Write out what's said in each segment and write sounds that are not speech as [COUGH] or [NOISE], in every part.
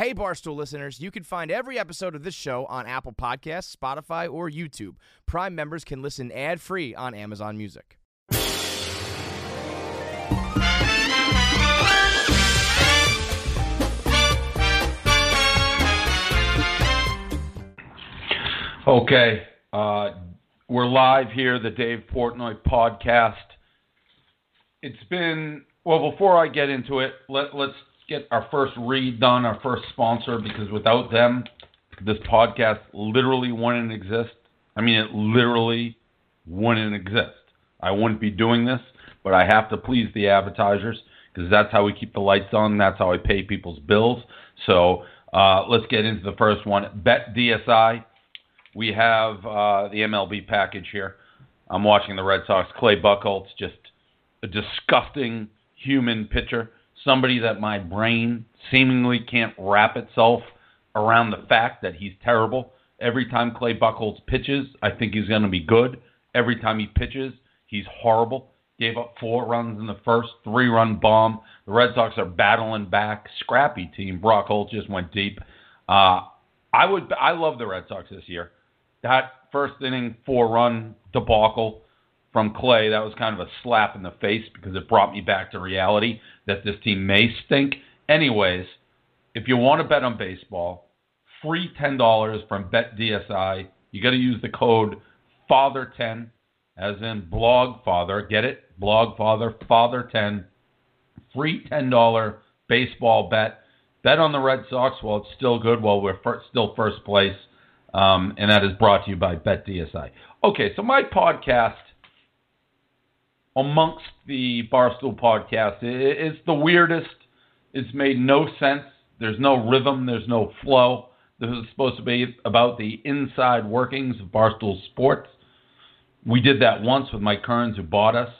Hey, Barstool listeners, you can find every episode of this show on Apple Podcasts, Spotify, or YouTube. Prime members can listen ad free on Amazon Music. Okay, uh, we're live here, the Dave Portnoy podcast. It's been well. Before I get into it, let, let's get our first read done, our first sponsor, because without them, this podcast literally wouldn't exist. I mean, it literally wouldn't exist. I wouldn't be doing this, but I have to please the advertisers because that's how we keep the lights on. That's how I pay people's bills. So uh, let's get into the first one. Bet DSI we have uh, the MLB package here. I'm watching the Red Sox. Clay Buchholz, just a disgusting human pitcher. Somebody that my brain seemingly can't wrap itself around the fact that he's terrible. Every time Clay Buchholz pitches, I think he's going to be good. Every time he pitches, he's horrible. Gave up four runs in the first, three run bomb. The Red Sox are battling back. Scrappy team. Brock Holt just went deep. Uh, I would. I love the Red Sox this year that first inning four run debacle from Clay, that was kind of a slap in the face because it brought me back to reality that this team may stink. Anyways, if you want to bet on baseball, free $10 from BetDSI. You got to use the code FATHER10, as in blog father. Get it? Blog father, father10. Free $10 baseball bet. Bet on the Red Sox while it's still good, while we're first, still first place. Um, and that is brought to you by BetDSI. Okay, so my podcast, amongst the Barstool podcast, it's the weirdest. It's made no sense. There's no rhythm. There's no flow. This is supposed to be about the inside workings of Barstool Sports. We did that once with Mike Kerns, who bought us.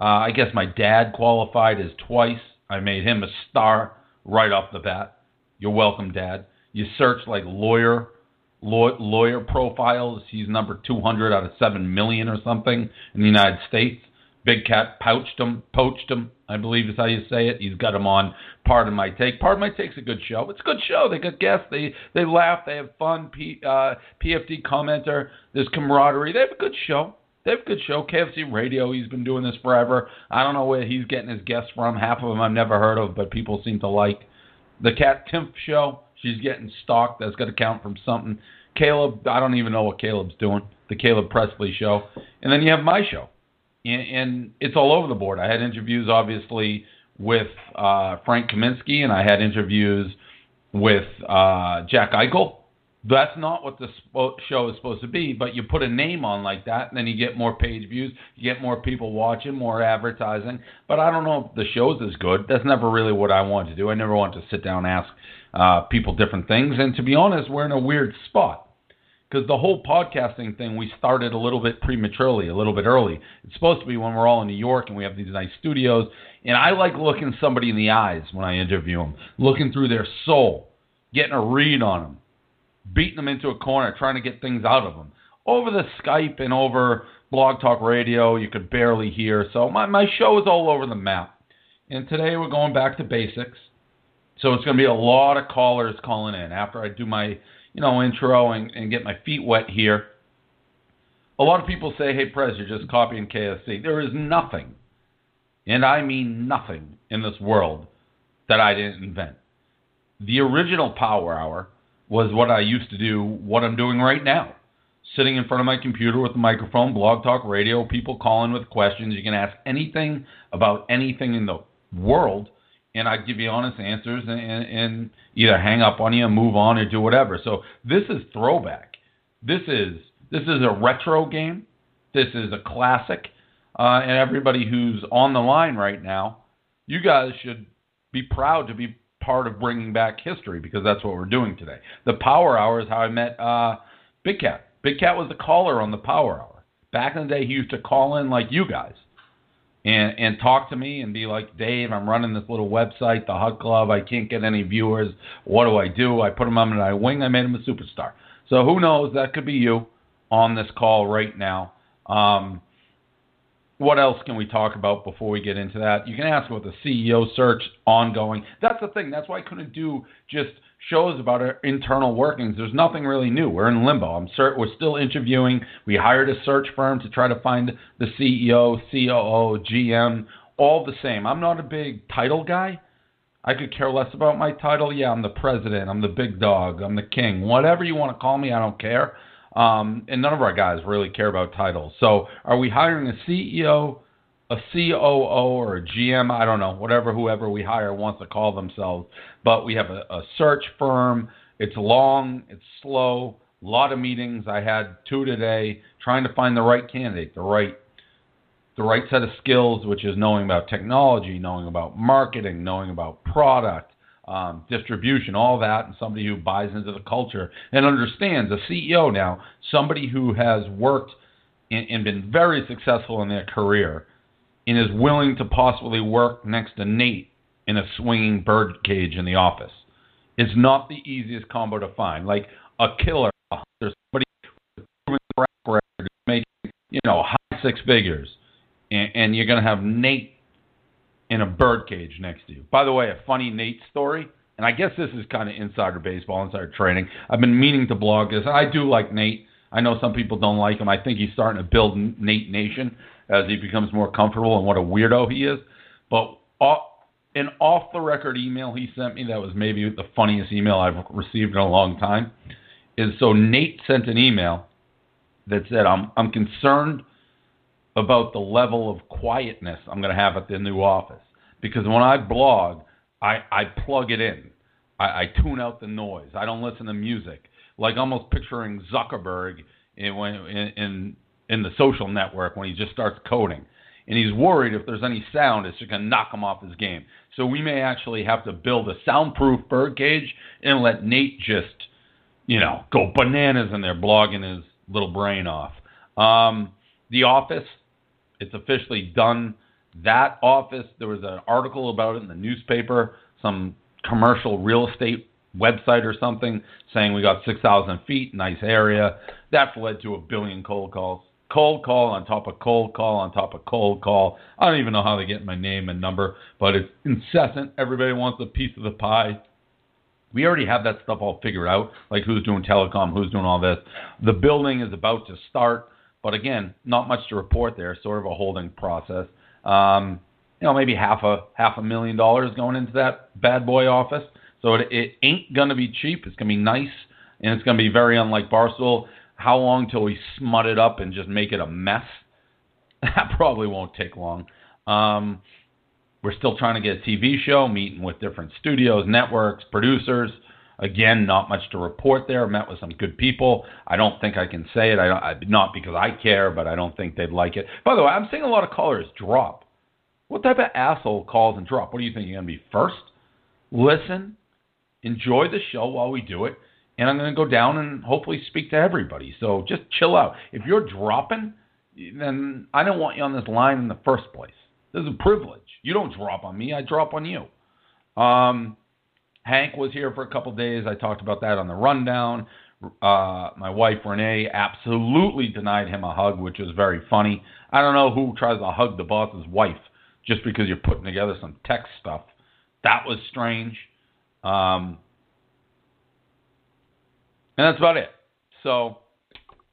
Uh, I guess my dad qualified as twice. I made him a star right off the bat. You're welcome, Dad. You search like lawyer lawyer profiles. He's number 200 out of 7 million or something in the United States. Big Cat pouched him, poached him, I believe is how you say it. He's got him on Pardon My Take. Pardon My Take's a good show. It's a good show. They got guests. They they laugh. They have fun. P, uh, PFD commenter. There's camaraderie. They have a good show. They have a good show. KFC Radio. He's been doing this forever. I don't know where he's getting his guests from. Half of them I've never heard of, but people seem to like. The Kat Timpf Show. She's getting stalked. That's got to count from something. Caleb, I don't even know what Caleb's doing. The Caleb Pressley show, and then you have my show, and, and it's all over the board. I had interviews, obviously, with uh, Frank Kaminsky, and I had interviews with uh, Jack Eichel. That's not what the show is supposed to be, but you put a name on like that, and then you get more page views, you get more people watching, more advertising. But I don't know if the show's as good. That's never really what I want to do. I never want to sit down and ask uh, people different things. And to be honest, we're in a weird spot because the whole podcasting thing we started a little bit prematurely, a little bit early. It's supposed to be when we're all in New York and we have these nice studios. And I like looking somebody in the eyes when I interview them, looking through their soul, getting a read on them, beating them into a corner, trying to get things out of them. Over the Skype and over Blog Talk Radio, you could barely hear. So my, my show is all over the map. And today we're going back to basics. So it's going to be a lot of callers calling in after I do my you know, intro and, and get my feet wet here. A lot of people say, hey, Prez, you're just copying KFC. There is nothing, and I mean nothing, in this world that I didn't invent. The original Power Hour was what I used to do, what I'm doing right now. Sitting in front of my computer with a microphone, blog talk radio, people calling with questions. You can ask anything about anything in the world and I give you honest answers and, and, and either hang up on you and move on or do whatever. So this is throwback. This is this is a retro game. This is a classic. Uh, and everybody who's on the line right now, you guys should be proud to be part of bringing back history because that's what we're doing today. The Power Hour is how I met uh, Big Cat. Big Cat was the caller on the Power Hour. Back in the day, he used to call in like you guys and and talk to me and be like, Dave, I'm running this little website, the Hut Club. I can't get any viewers. What do I do? I put him on my wing. I made him a superstar. So who knows? That could be you on this call right now. Um, what else can we talk about before we get into that? You can ask about the CEO search ongoing. That's the thing. That's why I couldn't do just shows about our internal workings. There's nothing really new. We're in limbo. I'm cert- we're still interviewing. We hired a search firm to try to find the CEO, COO, GM, all the same. I'm not a big title guy. I could care less about my title. Yeah, I'm the president. I'm the big dog. I'm the king. Whatever you want to call me, I don't care. Um, and none of our guys really care about titles. So, are we hiring a CEO, a COO, or a GM? I don't know. Whatever, whoever we hire wants to call themselves. But we have a, a search firm. It's long. It's slow. A lot of meetings. I had two today, trying to find the right candidate, the right the right set of skills, which is knowing about technology, knowing about marketing, knowing about product, um, distribution, all that, and somebody who buys into the culture and understands a CEO now, somebody who has worked and, and been very successful in their career and is willing to possibly work next to Nate in a swinging bird cage in the office. It's not the easiest combo to find. Like a killer, there's somebody with proven track record making, you know, high six figures and, and you're to have Nate in a bird cage next to you. By the way, a funny Nate story, and I guess this is kind of insider baseball, insider trading. I've been meaning to blog this. I do like Nate. I know some people don't like him. I think he's starting to build Nate Nation as he becomes more comfortable and what a weirdo he is. But off, an off the record email he sent me that was maybe the funniest email I've received in a long time is so Nate sent an email that said, I'm, I'm concerned about the level of quietness I'm going to have at the new office. Because when I blog, I, I plug it in. I, I tune out the noise. I don't listen to music. Like almost picturing Zuckerberg in, in, in, in the social network when he just starts coding. And he's worried if there's any sound, it's just going to knock him off his game. So we may actually have to build a soundproof bird cage and let Nate just, you know, go bananas in there blogging his little brain off. Um, the Office, it's officially done. That office, there was an article about it in the newspaper, some commercial real estate website or something saying we got 6,000 feet, nice area. That led to a billion cold calls. Cold call on top of cold call on top of cold call. I don't even know how they get my name and number, but it's incessant. Everybody wants a piece of the pie. We already have that stuff all figured out, like who's doing telecom, who's doing all this. The building is about to start. But again, not much to report there. Sort of a holding process. Um, you know, maybe half a half a million dollars going into that bad boy office. So it, it ain't gonna be cheap. It's gonna be nice, and it's gonna be very unlike Barstool. How long till we smut it up and just make it a mess? [LAUGHS] That probably won't take long. Um, we're still trying to get a TV show, meeting with different studios, networks, producers. Again, not much to report there. Met with some good people. I don't think I can say it. I, I not because I care, but I don't think they'd like it. By the way, I'm seeing a lot of callers drop. What type of asshole calls and drop? What do you think? You're gonna be first? Listen, enjoy the show while we do it, and I'm gonna go down and hopefully speak to everybody. So just chill out. If you're dropping, then I don't want you on this line in the first place. This is a privilege. You don't drop on me. I drop on you. Um, Hank was here for a couple days. I talked about that on the rundown. Uh, my wife Renee absolutely denied him a hug, which was very funny. I don't know who tries to hug the boss's wife just because you're putting together some tech stuff. That was strange. Um, and that's about it. So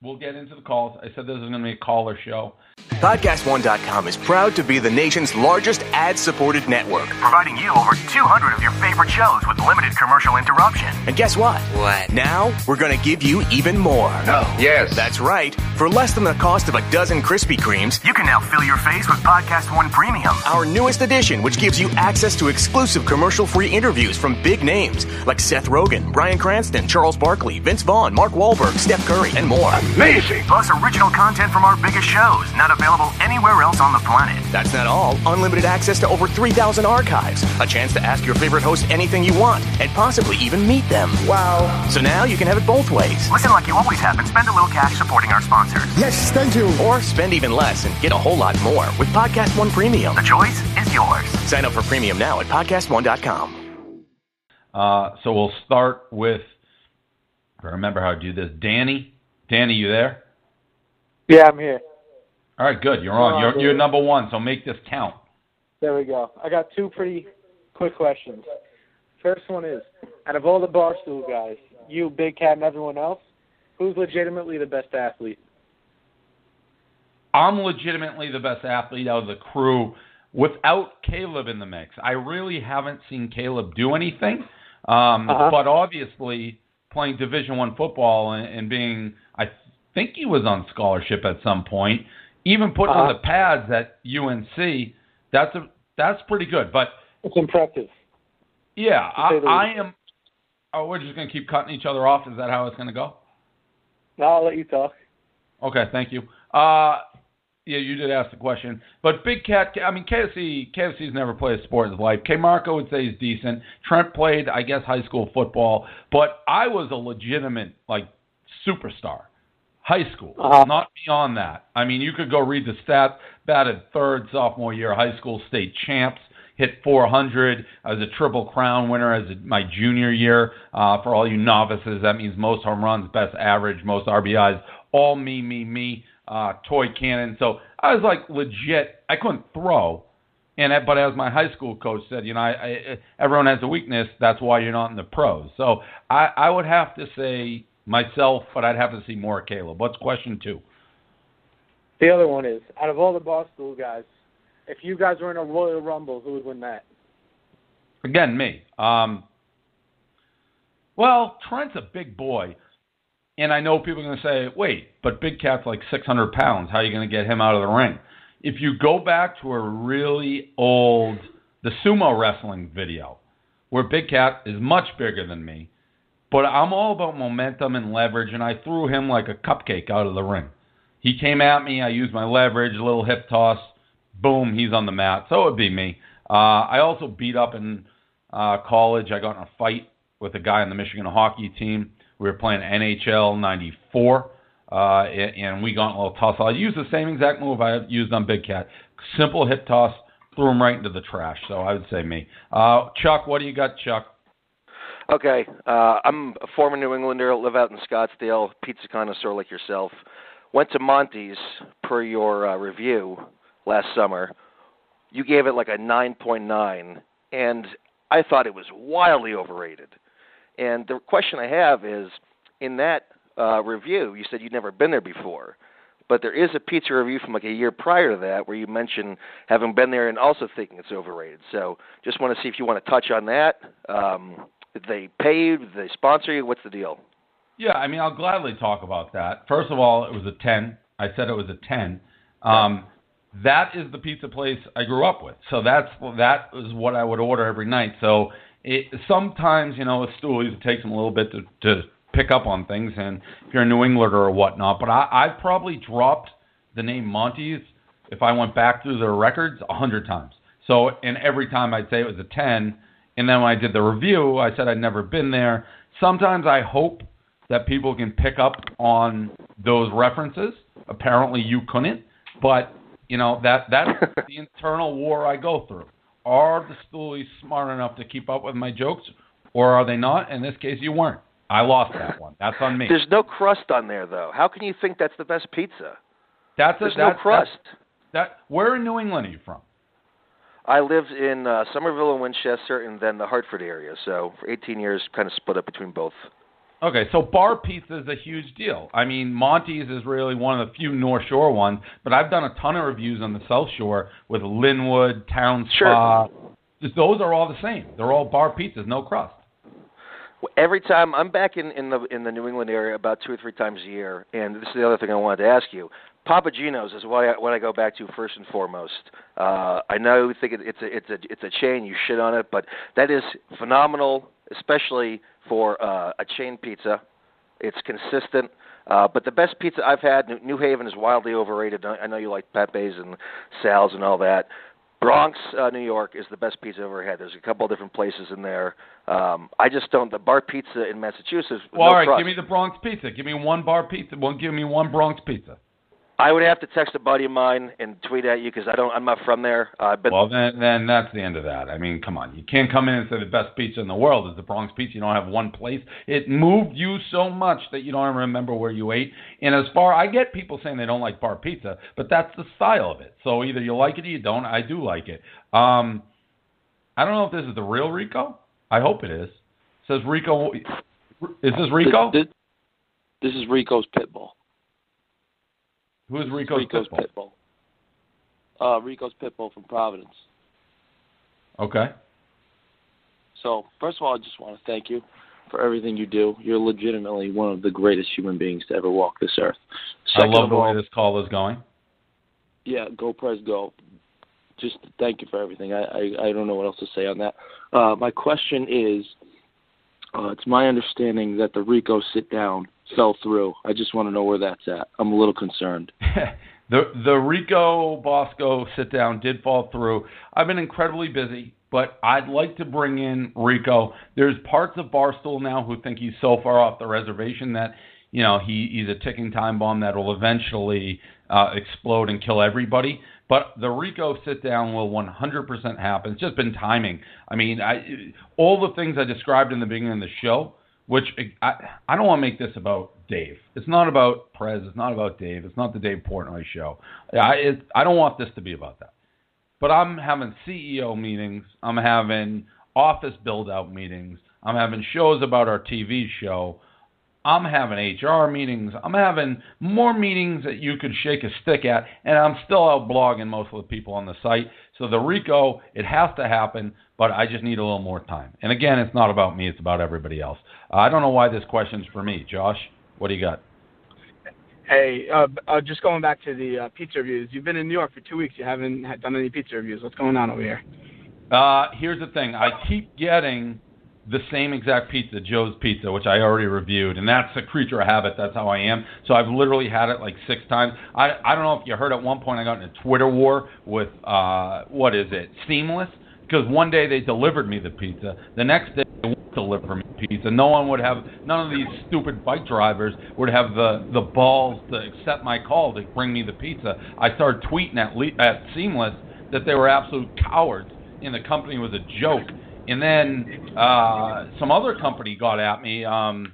we'll get into the calls. I said this is going to be a caller show. PodcastOne.com is proud to be the nation's largest ad supported network, providing you over 200 of your favorite shows with limited commercial interruption. And guess what? What? Now, we're going to give you even more. No. Yes. That's right. For less than the cost of a dozen Krispy Kremes, you can now fill your face with Podcast One Premium, our newest edition, which gives you access to exclusive commercial free interviews from big names like Seth Rogen, Bryan Cranston, Charles Barkley, Vince Vaughn, Mark Wahlberg, Steph Curry, and more. Amazing. Plus, original content from our biggest shows, not available anywhere else on the planet. That's not all. Unlimited access to over 3,000 archives, a chance to ask your favorite host anything you want, and possibly even meet them. Wow. So now you can have it both ways. Listen like you always have and spend a little cash supporting our sponsors. Yes, thank you. Or spend even less and get a whole lot more with Podcast One Premium. The choice is yours. Sign up for premium now at podcastone.com. Uh, so we'll start with. I remember how to do this. Danny, Danny, you there? Yeah, I'm here. All right, good. You're on. You're you're number one. So make this count. There we go. I got two pretty quick questions. First one is, out of all the Barstool guys, you, Big Cat, and everyone else, who's legitimately the best athlete? I'm legitimately the best athlete out of the crew without Caleb in the mix. I really haven't seen Caleb do anything. Um, Uh-huh. But obviously, playing Division One football and, and being, think he was on scholarship at some point, even putting on Uh-huh. the pads at UNC, that's a that's pretty good. But It's impressive. yeah, I, I am. Oh, we're just gonna keep cutting each other off. Is that how it's gonna go? No, I'll let you talk. Okay, thank you. Uh, yeah, you did ask the question, but Big Cat. I mean, KFC. KFC's never played a sport in his life. KMarko would say he's decent. Trent played, I guess, high school football, but I was a legitimate like superstar. High school, Uh-huh. not beyond that. I mean, you could go read the stats. Batted third sophomore year, high school state champs. Hit 400. I was a triple crown winner as a, my junior year. Uh, for all you novices, that means most home runs, best average, most RBIs. All me, me, me. Uh, toy cannon. So I was like legit. I couldn't throw, and but as my high school coach said, you know, I, I, everyone has a weakness. That's why you're not in the pros. So I, I would have to say myself, but I'd have to see more Caleb. What's question two? The other one is, out of all the Barstool guys, if you guys were in a Royal Rumble, who would win that? Again, me. Um, well, Trent's a big boy, and I know people are going to say, "Wait, but Big Cat's like 600 pounds. How are you going to get him out of the ring?" If you go back to a really old, the sumo wrestling video, where Big Cat is much bigger than me, but I'm all about momentum and leverage, and I threw him like a cupcake out of the ring. He came at me. I used my leverage, a little hip toss. Boom, he's on the mat. So it would be me. Uh, I also beat up in uh, college. I got in a fight with a guy on the Michigan hockey team. We were playing NHL '94, uh, and and we got in a little tussle. I used the same exact move I used on Big Cat. Simple hip toss, threw him right into the trash. So I would say me. Uh, Chuck, what do you got, Chuck? Okay, uh, I'm a former New Englander, live out in Scottsdale, pizza connoisseur like yourself. Went to Monty's per your uh, review last summer. You gave it like a 9.9, and I thought it was wildly overrated. And the question I have is, in that uh, review, you said you'd never been there before, but there is a pizza review from like a year prior to that where you mentioned having been there and also thinking it's overrated. So just want to see if you want to touch on that. Um, did they pay you? Did they sponsor you? What's the deal? Yeah, I mean, I'll gladly talk about that. First of all, it was a 10. I said it was a 10. Um, that is the pizza place I grew up with. So that's that is what I would order every night. So it, sometimes, you know, with stoolies, it takes them a little bit to, to pick up on things. And if you're a New Englander or whatnot, but I, I've probably dropped the name Monty's if I went back through their records a hundred times. So, and every time I'd say it was a 10. And then when I did the review, I said I'd never been there. Sometimes I hope that people can pick up on those references. Apparently, you couldn't, but you know that that's [LAUGHS] the internal war I go through. Are the stoolies smart enough to keep up with my jokes, or are they not? In this case, you weren't. I lost that one. That's on me. There's no crust on there, though. How can you think that's the best pizza? That's a, There's no crust. That, that where in New England are you from? I lived in uh, Somerville and Winchester, and then the Hartford area. So for 18 years, kind of split up between both. Okay, so bar pizza is a huge deal. I mean, Monty's is really one of the few North Shore ones, but I've done a ton of reviews on the South Shore with Lynwood, Town Spa. Just Those are all the same. They're all bar pizzas, no crust. Every time I'm back in, in the in the New England area about two or three times a year, and this is the other thing I wanted to ask you. Papa Gino's is what I, what I go back to first and foremost. Uh, I know you think it, it's a it's a it's a chain. You shit on it, but that is phenomenal, especially for uh, a chain pizza. It's consistent. Uh, but the best pizza I've had, New- New Haven, is wildly overrated. I I know you like Pepe's and Sal's and all that. Bronx, uh, New York, is the best pizza I've ever had. There's a couple of different places in there. Um, I just don't. The bar pizza in Massachusetts. Well, no all right, crust. give me the Bronx pizza. Give me one bar pizza. One, give me one Bronx pizza. I would have to text a buddy of mine and tweet at you because I don't. I'm not from there. Uh, but Well, then, then that's the end of that. I mean, come on. You can't come in and say the best pizza in the world is the Bronx pizza. You don't have one place. It moved you so much that you don't even remember where you ate. And as far, I get people saying they don't like bar pizza, but that's the style of it. So either you like it or you don't. I do like it. Um, I don't know if this is the real Rico, I hope it is. It says Rico. Is this Rico? This, this, this is Rico's Pitbull. Who is Rico's, Rico's Pitbull? Pitbull. Uh, Rico's Pitbull from Providence. Okay. So, first of all, I just want to thank you for everything you do. You're legitimately one of the greatest human beings to ever walk this earth. Second I love the all, way this call is going. yeah, go press go. Just thank you for everything. I, I, I don't know what else to say on that. Uh, my question is, uh, it's my understanding that the Rico sit down fell through. I just want to know where that's at. I'm a little concerned. [LAUGHS] the the Rico Bosco sit down did fall through. I've been incredibly busy, but I'd like to bring in Rico. There's parts of Barstool now who think he's so far off the reservation that you know he he's a ticking time bomb that will eventually uh, explode and kill everybody. But the Rico sit down will 100% happen. It's just been timing. I mean, I all the things I described in the beginning of the show, which I I don't want to make this about Dave. It's not about Prez. It's not about Dave. It's not the Dave Portnoy show. I it, I don't want this to be about that. But I'm having CEO meetings. I'm having office build out meetings. I'm having shows about our TV show. I'm having HR meetings. I'm having more meetings that you could shake a stick at, and I'm still out blogging most of the people on the site. So the Rico, it has to happen, but I just need a little more time. And again, it's not about me; it's about everybody else. Uh, I don't know why this question's for me, Josh. What do you got? Hey, uh, uh, just going back to the uh, pizza reviews. You've been in New York for two weeks. You haven't done any pizza reviews. What's going on over here? Uh, here's the thing. I keep getting the same exact pizza, Joe's Pizza, which I already reviewed, and that's a creature of habit. That's how I am. So I've literally had it like six times. I I don't know if you heard at one point I got in a Twitter war with uh what is it, Seamless, because one day they delivered me the pizza, the next day they wouldn't deliver me pizza. No one would have, none of these stupid bike drivers would have the the balls to accept my call to bring me the pizza. I started tweeting at at Seamless that they were absolute cowards and the company was a joke. And then uh, some other company got at me, um,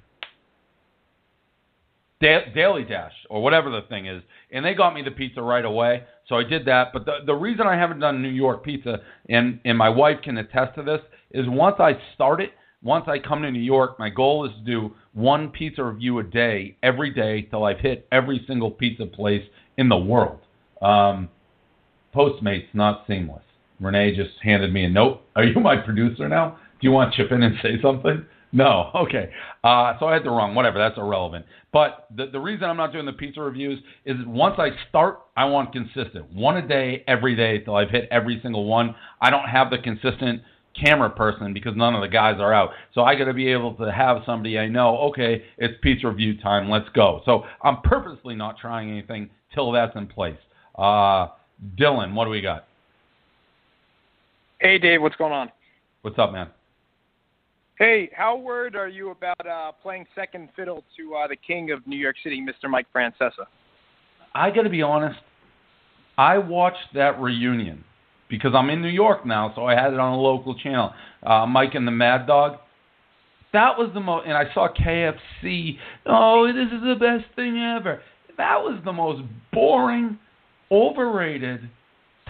da- Daily Dash or whatever the thing is, and they got me the pizza right away. So I did that. But the the reason I haven't done New York pizza, and and my wife can attest to this, is once I start it, once I come to New York, my goal is to do one pizza review a day every day till I've hit every single pizza place in the world. Um, Postmates, not seamless. Renee just handed me a note. Are you my producer now? Do you want to chip in and say something? No. [LAUGHS] Okay. Uh, so I had the wrong. Whatever. That's irrelevant. But the the reason I'm not doing the pizza reviews is once I start, I want consistent. One a day, every day, till I've hit every single one. I don't have the consistent camera person because none of the guys are out. So I got to be able to have somebody I know. Okay, it's pizza review time. Let's go. So I'm purposely not trying anything till that's in place. Uh, Dylan, what do we got? Hey, Dave, what's going on? What's up, man? Hey, how worried are you about uh, playing second fiddle to uh, the king of New York City, Mr. Mike Francesa? I got to be honest. I watched that reunion because I'm in New York now, so I had it on a local channel. Uh, Mike and the Mad Dog. That was the most, and I saw KFC. Oh, this is the best thing ever. That was the most boring, overrated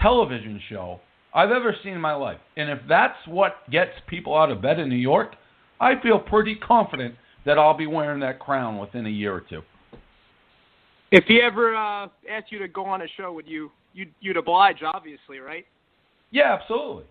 television show I've ever seen in my life. And if that's what gets people out of bed in New York, I feel pretty confident that I'll be wearing that crown within a year or two. If he ever uh, asked you to go on a show, would you you'd, you'd oblige? Obviously, right? Yeah, absolutely.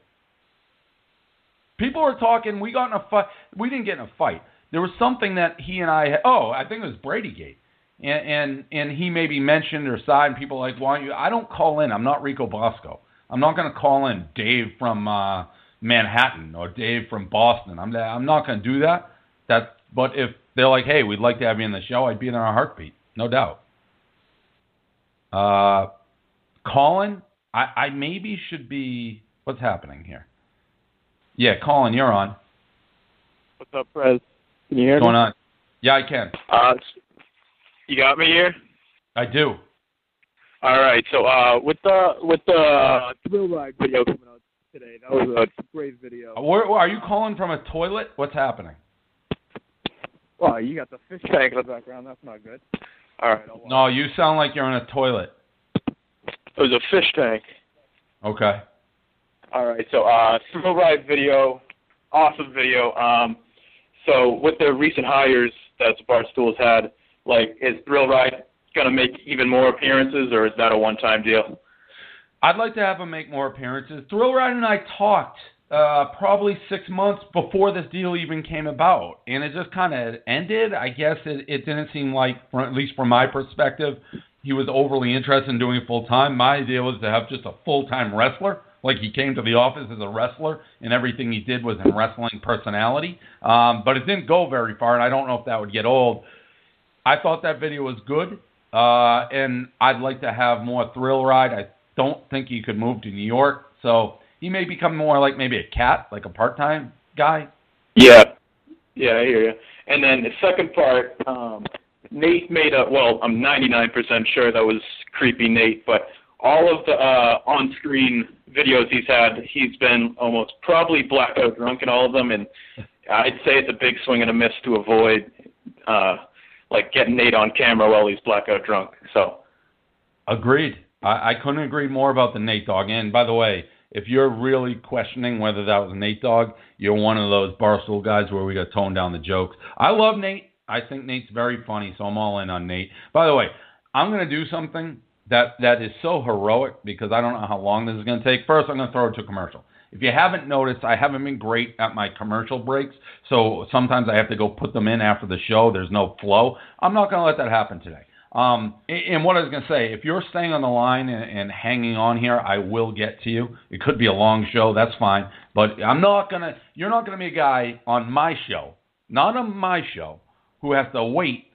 People were talking. We got in a fight. We didn't get in a fight. There was something that he and I. Oh, I think it was Bradygate, and and and he maybe mentioned or signed. People like, why don't you? I don't call in. I'm not Rico Bosco. I'm not going to call in Dave from uh, Manhattan or Dave from Boston. I'm I'm not going to do that. That. But if they're like, hey, we'd like to have you in the show, I'd be in a heartbeat, no doubt. Uh, Colin, I, I maybe should be. What's happening here? Yeah, Colin, you're on. What's up, Prez? Can you hear What's going on? Yeah, I can. Uh, you got me here. I do. All right. So uh, with the with the uh, thrill ride video coming out today, that was a great video. Uh, Where, where are you calling from a toilet? What's happening? Well, you got the fish tank in the background. That's not good. All right. I'll, No, you sound like you're in a toilet. It was a fish tank. Okay. All right. So uh, thrill ride video awesome video. Um, so with the recent hires that Barstool's had, like, is Thrill Ride going to make even more appearances, or is that a one-time deal? I'd like to have him make more appearances. Thrill Ride and I talked uh, probably six months before this deal even came about, and it just kind of ended. I guess it, it didn't seem like, at least from my perspective, he was overly interested in doing it full time. My idea was to have just a full time wrestler. Like he came to the office as a wrestler, and everything he did was in wrestling personality. Um, but it didn't go very far, and I don't know if that would get old. I thought that video was good, uh, and I'd like to have more thrill ride. I don't think he could move to New York, so he may become more like maybe a cat, like a part-time guy. Yeah, yeah, I hear you. And then the second part, um, Nate made a well, I'm 99% sure that was creepy Nate, but all of the uh, on-screen videos he's had, he's been almost probably blackout drunk in all of them, and I'd say it's a big swing and a miss to avoid uh, like getting Nate on camera while he's blackout drunk. So, agreed. I, I couldn't agree more about the Nate Dogg. And by the way, if you're really questioning whether that was Nate Dogg, you're one of those Barstool guys where we got toned down the jokes. I love Nate. I think Nate's very funny, so I'm all in on Nate. By the way, I'm to do something that that is so heroic because I don't know how long this is to take. First, I'm to throw it to commercial. If you haven't noticed, I haven't been great at my commercial breaks, so sometimes I have to go put them in after the show. There's no flow. I'm not going to let that happen today. Um, and what I was going to say, if you're staying on the line and, and hanging on here, I will get to you. It could be a long show, that's fine. But I'm not going to, you're not going to be a guy on my show, not on my show, who has to wait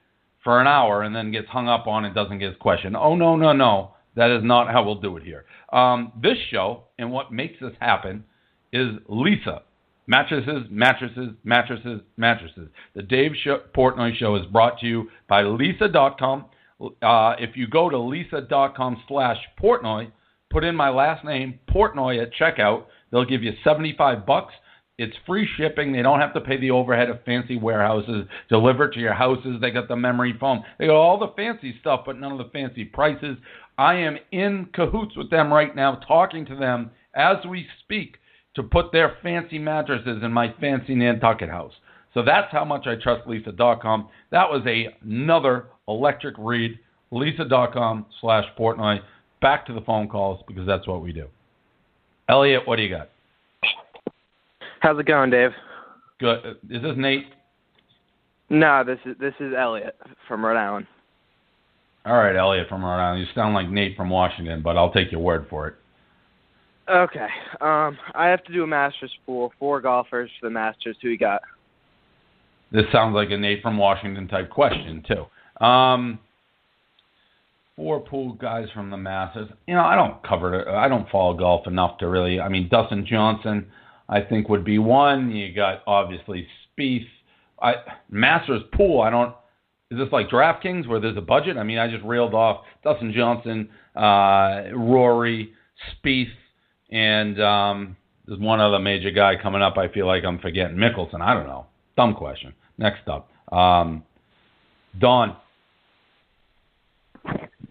for an hour and then gets hung up on and doesn't get his question. Oh, no, no, no. That is not how we'll do it here. Um, this show and what makes this happen is Leesa. Mattresses, mattresses, mattresses, mattresses. The Dave show, Portnoy Show is brought to you by Leesa.com. Uh, if you go to Leesa.com slash Portnoy, put in my last name, Portnoy, at checkout, they'll give you 75 bucks. It's free shipping. They don't have to pay the overhead of fancy warehouses, deliver to your houses. They got the memory foam. They got all the fancy stuff, but none of the fancy prices. I am in cahoots with them right now, talking to them as we speak to put their fancy mattresses in my fancy Nantucket house. So that's how much I trust Leesa.com. That was a, another electric read. Leesa.com slash Portnoy. Back to the phone calls because that's what we do. Elliot, what do you got? How's it going, Dave? Good. Is this Nate? No, this is this is Elliot from Rhode Island. All right, Elliot from Rhode Island. You sound like Nate from Washington, but I'll take your word for it. Okay. Um, I have to do a Masters pool. Four golfers for the Masters. Who you got? This sounds like a Nate from Washington type question too. Um, four pool guys from the Masters. You know, I don't cover. I don't follow golf enough to really. I mean, Dustin Johnson, I think would be one. You got obviously Spieth. I Masters pool. I don't. Is this like DraftKings where there's a budget? I mean, I just reeled off Dustin Johnson, uh, Rory, Spieth, and um, there's one other major guy coming up. I feel like I'm forgetting Mickelson. I don't know. Dumb question. Next up, um, Don.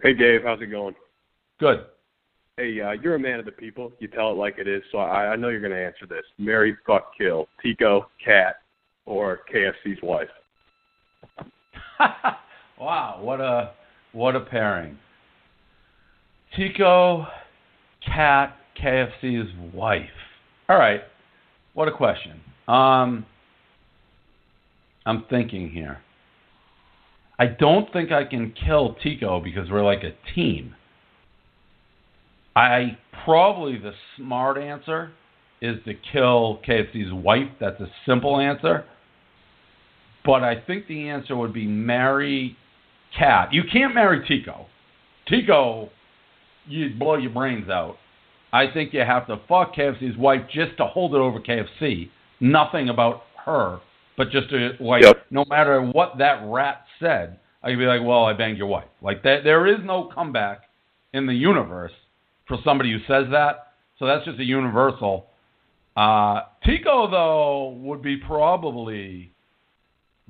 Hey Dave, how's it going? Good. Hey, uh, you're a man of the people. You tell it like it is, so I, I know you're going to answer this. Mary, fuck, kill. Tiko, cat, or KFC's wife. [LAUGHS] wow, what a what a pairing. Tiko, cat, KFC's wife. All right, what a question. Um, I'm thinking here. I don't think I can kill Tiko because we're like a team. I probably the smart answer is to kill KFC's wife. That's a simple answer. But I think the answer would be marry Cat. You can't marry Tiko. Tiko, you'd blow your brains out. I think you have to fuck KFC's wife just to hold it over KFC. Nothing about her, but just to like, Yep. no matter what that rat said, I could be like, well, I banged your wife. Like that, there is no comeback in the universe for somebody who says that. So that's just a universal. Uh, Tiko though would be probably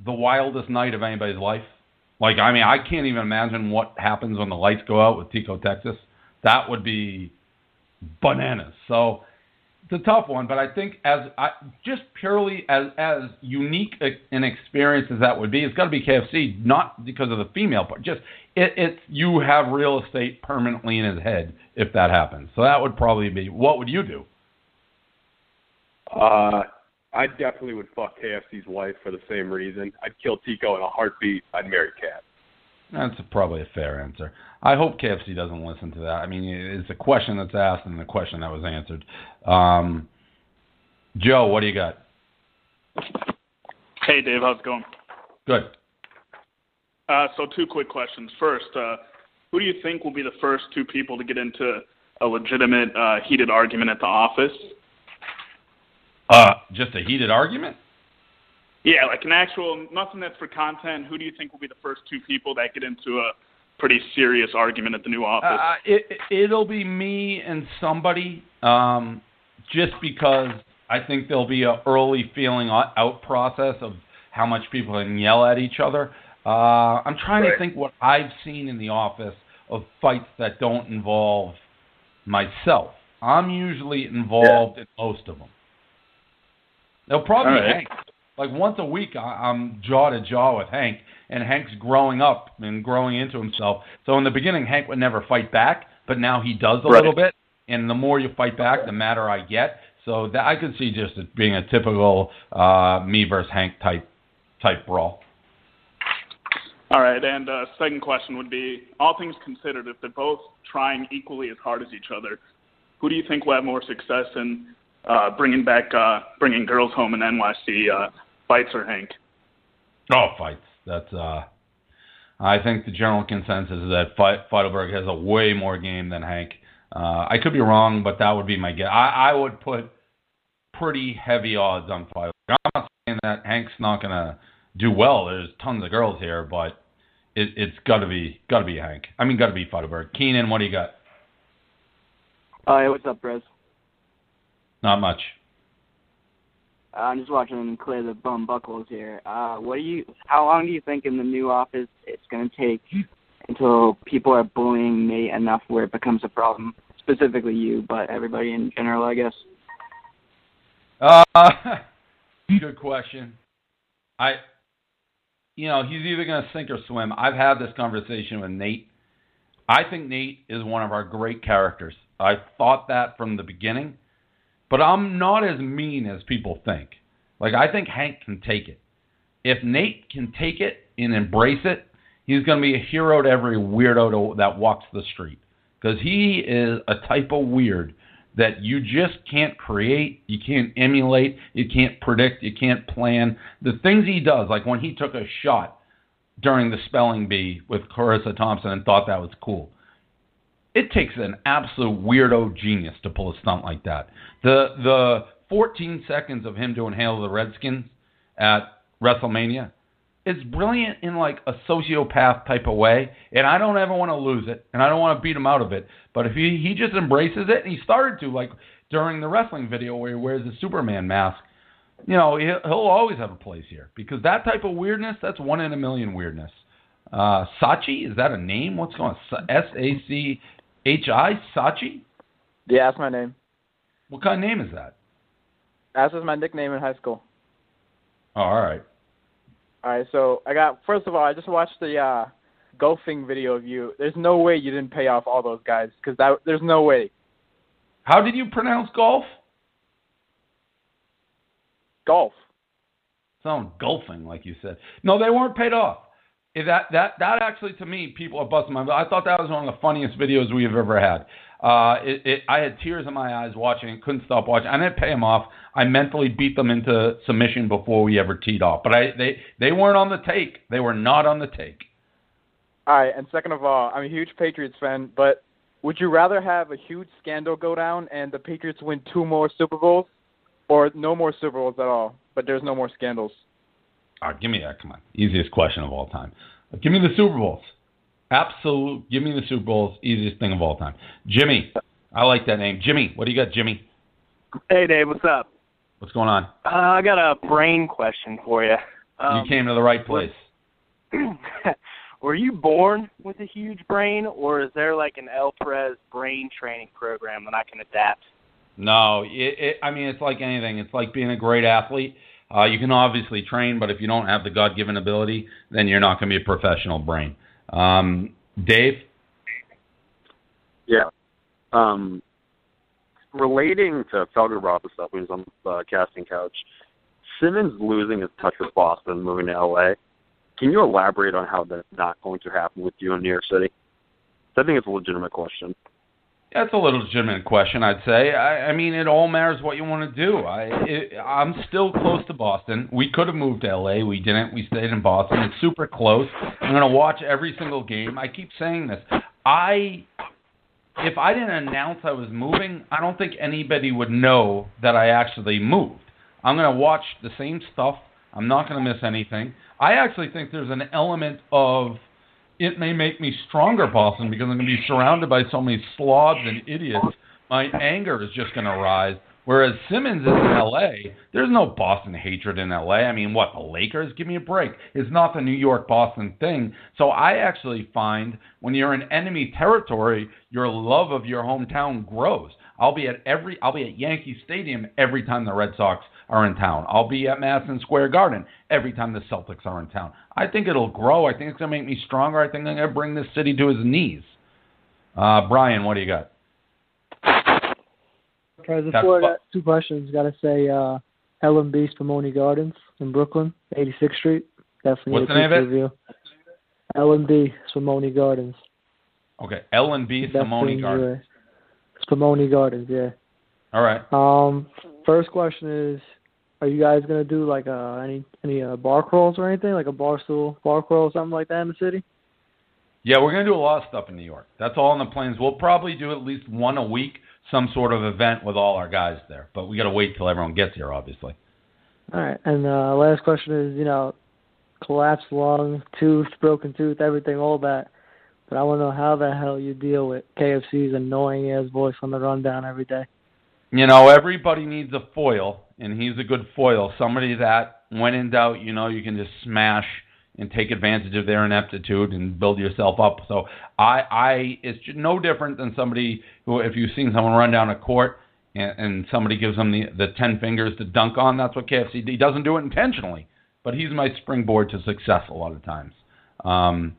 the wildest night of anybody's life. Like, I mean, I can't even imagine what happens when the lights go out with Tiko, Texas. That would be bananas. So, it's a tough one, but I think as I, just purely as as unique an experience as that would be, it's got to be KFC, not because of the female part. Just it, it's you have real estate permanently in his head if that happens. So that would probably be. What would you do? Uh, I definitely would fuck KFC's wife for the same reason. I'd kill Tiko in a heartbeat. I'd marry Kat. That's probably a fair answer. I hope KFC doesn't listen to that. I mean, it's a question that's asked and the question that was answered. Um, Joe, what do you got? Hey, Dave, how's it going? Good. Uh, so, two quick questions. First, uh, who do you think will be the first two people to get into a legitimate uh, heated argument at the office? Uh, just a heated argument? Yeah, like an actual nothing that's for content. Who do you think will be the first two people that get into a pretty serious argument at the new office? Uh, it, it'll be me and somebody, um, just because I think there'll be a early feeling out out process of how much people can yell at each other. Uh, I'm trying Right. to think what I've seen in the office of fights that don't involve myself. I'm usually involved in most of them. They'll probably right. Hank. Like once a week, I- I'm jaw to jaw with Hank, and Hank's growing up and growing into himself. So in the beginning, Hank would never fight back, but now he does a Right. little bit. And the more you fight back, the madder I get. So that I could see just it being a typical uh, me versus Hank type type brawl. All right, and uh, second question would be: all things considered, if they're both trying equally as hard as each other, who do you think will have more success in uh, bringing back uh, bringing girls home in NYC? Uh, fights or Hank? Oh, fights. That's uh I think the general consensus is that Fe- Feidelberg has a way more game than Hank. Uh, I could be wrong, but that would be my guess. I, I would put pretty heavy odds on Feidelberg. I'm not saying that Hank's not gonna do well. There's tons of girls here, but it, it's got to be got to be Hank. I mean, got to be Feidelberg. Keenan, what do you got? Uh, hey, what's up, Brez? Not much. Uh, I'm just watching him clear the bum buckles here. Uh, what do you? How long do you think in the new office it's going to take until people are bullying Nate enough where it becomes a problem? Specifically you, but everybody in general, I guess. Uh, [LAUGHS] good question. I, you know, he's either going to sink or swim. I've had this conversation with Nate. I think Nate is one of our great characters. I thought that from the beginning, but I'm not as mean as people think. Like, I think Hank can take it. If Nate can take it and embrace it, he's going to be a hero to every weirdo to, that walks the street. Because he is a type of weird that you just can't create, you can't emulate, you can't predict, you can't plan. The things he does, like when he took a shot during the spelling bee with Charissa Thompson and thought that was cool. It takes an absolute weirdo genius to pull a stunt like that. The the 14 seconds of him doing Hail the Redskins at WrestleMania, it's brilliant in like a sociopath type of way, and I don't ever want to lose it, and I don't want to beat him out of it. But if he he just embraces it, and he started to like during the wrestling video where he wears the Superman mask, you know he'll, he'll always have a place here because that type of weirdness that's one in a million weirdness. Uh, Sachi is that a name? What's going on? S A C H I Sachi? Yeah, that's my name. What kind of name is that? That was my nickname in high school. Oh, all right. All right, so I got first of all, I just watched the uh golfing video of you. There's no way you didn't pay off all those guys because that there's no way. How did you pronounce golf? Golf. Sound golfing, like you said. No, they weren't paid off. That that that actually to me, people are busting my. I thought that was one of the funniest videos we have ever had. Uh, it, it, I had tears in my eyes watching it, couldn't stop watching. I didn't pay them off. I mentally beat them into submission before we ever teed off. But I they they weren't on the take. They were not on the take. All right, and second of all, I'm a huge Patriots fan, but would you rather have a huge scandal go down and the Patriots win two more Super Bowls, or no more Super Bowls at all, but there's no more scandals? Give me that. Come on, easiest question of all time. Give me the Super Bowls. Absolute. Give me the Super Bowls. Easiest thing of all time. Jimmy. I like that name. Jimmy. What do you got, Jimmy? Hey Dave, what's up? What's going on? Uh, I got a brain question for you. Um, you came to the right place. [LAUGHS] were you born with a huge brain, or is there like an El Perez brain training program that I can adapt? No, it, it, I mean it's like anything. It's like being a great athlete. Uh, you can obviously train, but if you don't have the God-given ability, then you're not going to be a professional brain. Um, Dave. Yeah. Um, relating to Felger brought this up he was on the uh, casting couch. Simmons losing his touch with Boston, moving to LA. Can you elaborate on how that's not going to happen with you in New York City? I think it's a legitimate question. That's a little legitimate question, I'd say. I, I mean, it all matters what you want to do. I, it, I'm still close to Boston. We could have moved to LA. We didn't. We stayed in Boston. It's super close. I'm going to watch every single game. I keep saying this. I, if I didn't announce I was moving, I don't think anybody would know that I actually moved. I'm going to watch the same stuff. I'm not going to miss anything. I actually think there's an element of it may make me stronger, Boston, because I'm going to be surrounded by so many slobs and idiots. My anger is just going to rise. Whereas Simmons is in LA, there's no Boston hatred in LA. I mean, what, the Lakers? Give me a break. It's not the New York Boston thing. So I actually find when you're in enemy territory, your love of your hometown grows. I'll be at every I'll be at Yankee Stadium every time the Red Sox are in town. I'll be at Madison Square Garden every time the Celtics are in town. I think it'll grow. I think it's going to make me stronger. I think I'm going to bring this city to his knees. Uh, Brian, what do you got? President That's Ford, fu- got two questions. Got to say, uh, L&B Spumoni Gardens in Brooklyn, 86th Street. Definitely What's a the name of it? Review. L&B Spumoni Gardens. Okay, L and B Definitely Simone enjoy Garden. it. Spumoni Gardens, yeah. All right. Um, first question is, are you guys gonna do like uh any any uh, bar crawls or anything like a bar stool bar crawl or something like that in the city? Yeah, we're going to do a lot of stuff in New York. That's all in the plans. We'll probably do at least one a week, some sort of event with all our guys there. But we got to wait till everyone gets here, obviously. All right, and uh, last question is, you know, collapsed lung, tooth, broken tooth, everything, all that. But I want to know how the hell you deal with KFC's annoying ass voice on the rundown every day. You know, everybody needs a foil, and he's a good foil. Somebody that, when in doubt, you know, you can just smash and take advantage of their ineptitude and build yourself up. So I, I, it's no different than somebody who, if you've seen someone run down a court and, and somebody gives them the the ten fingers to dunk on, that's what KFC. He doesn't do it intentionally, but he's my springboard to success a lot of times. Um,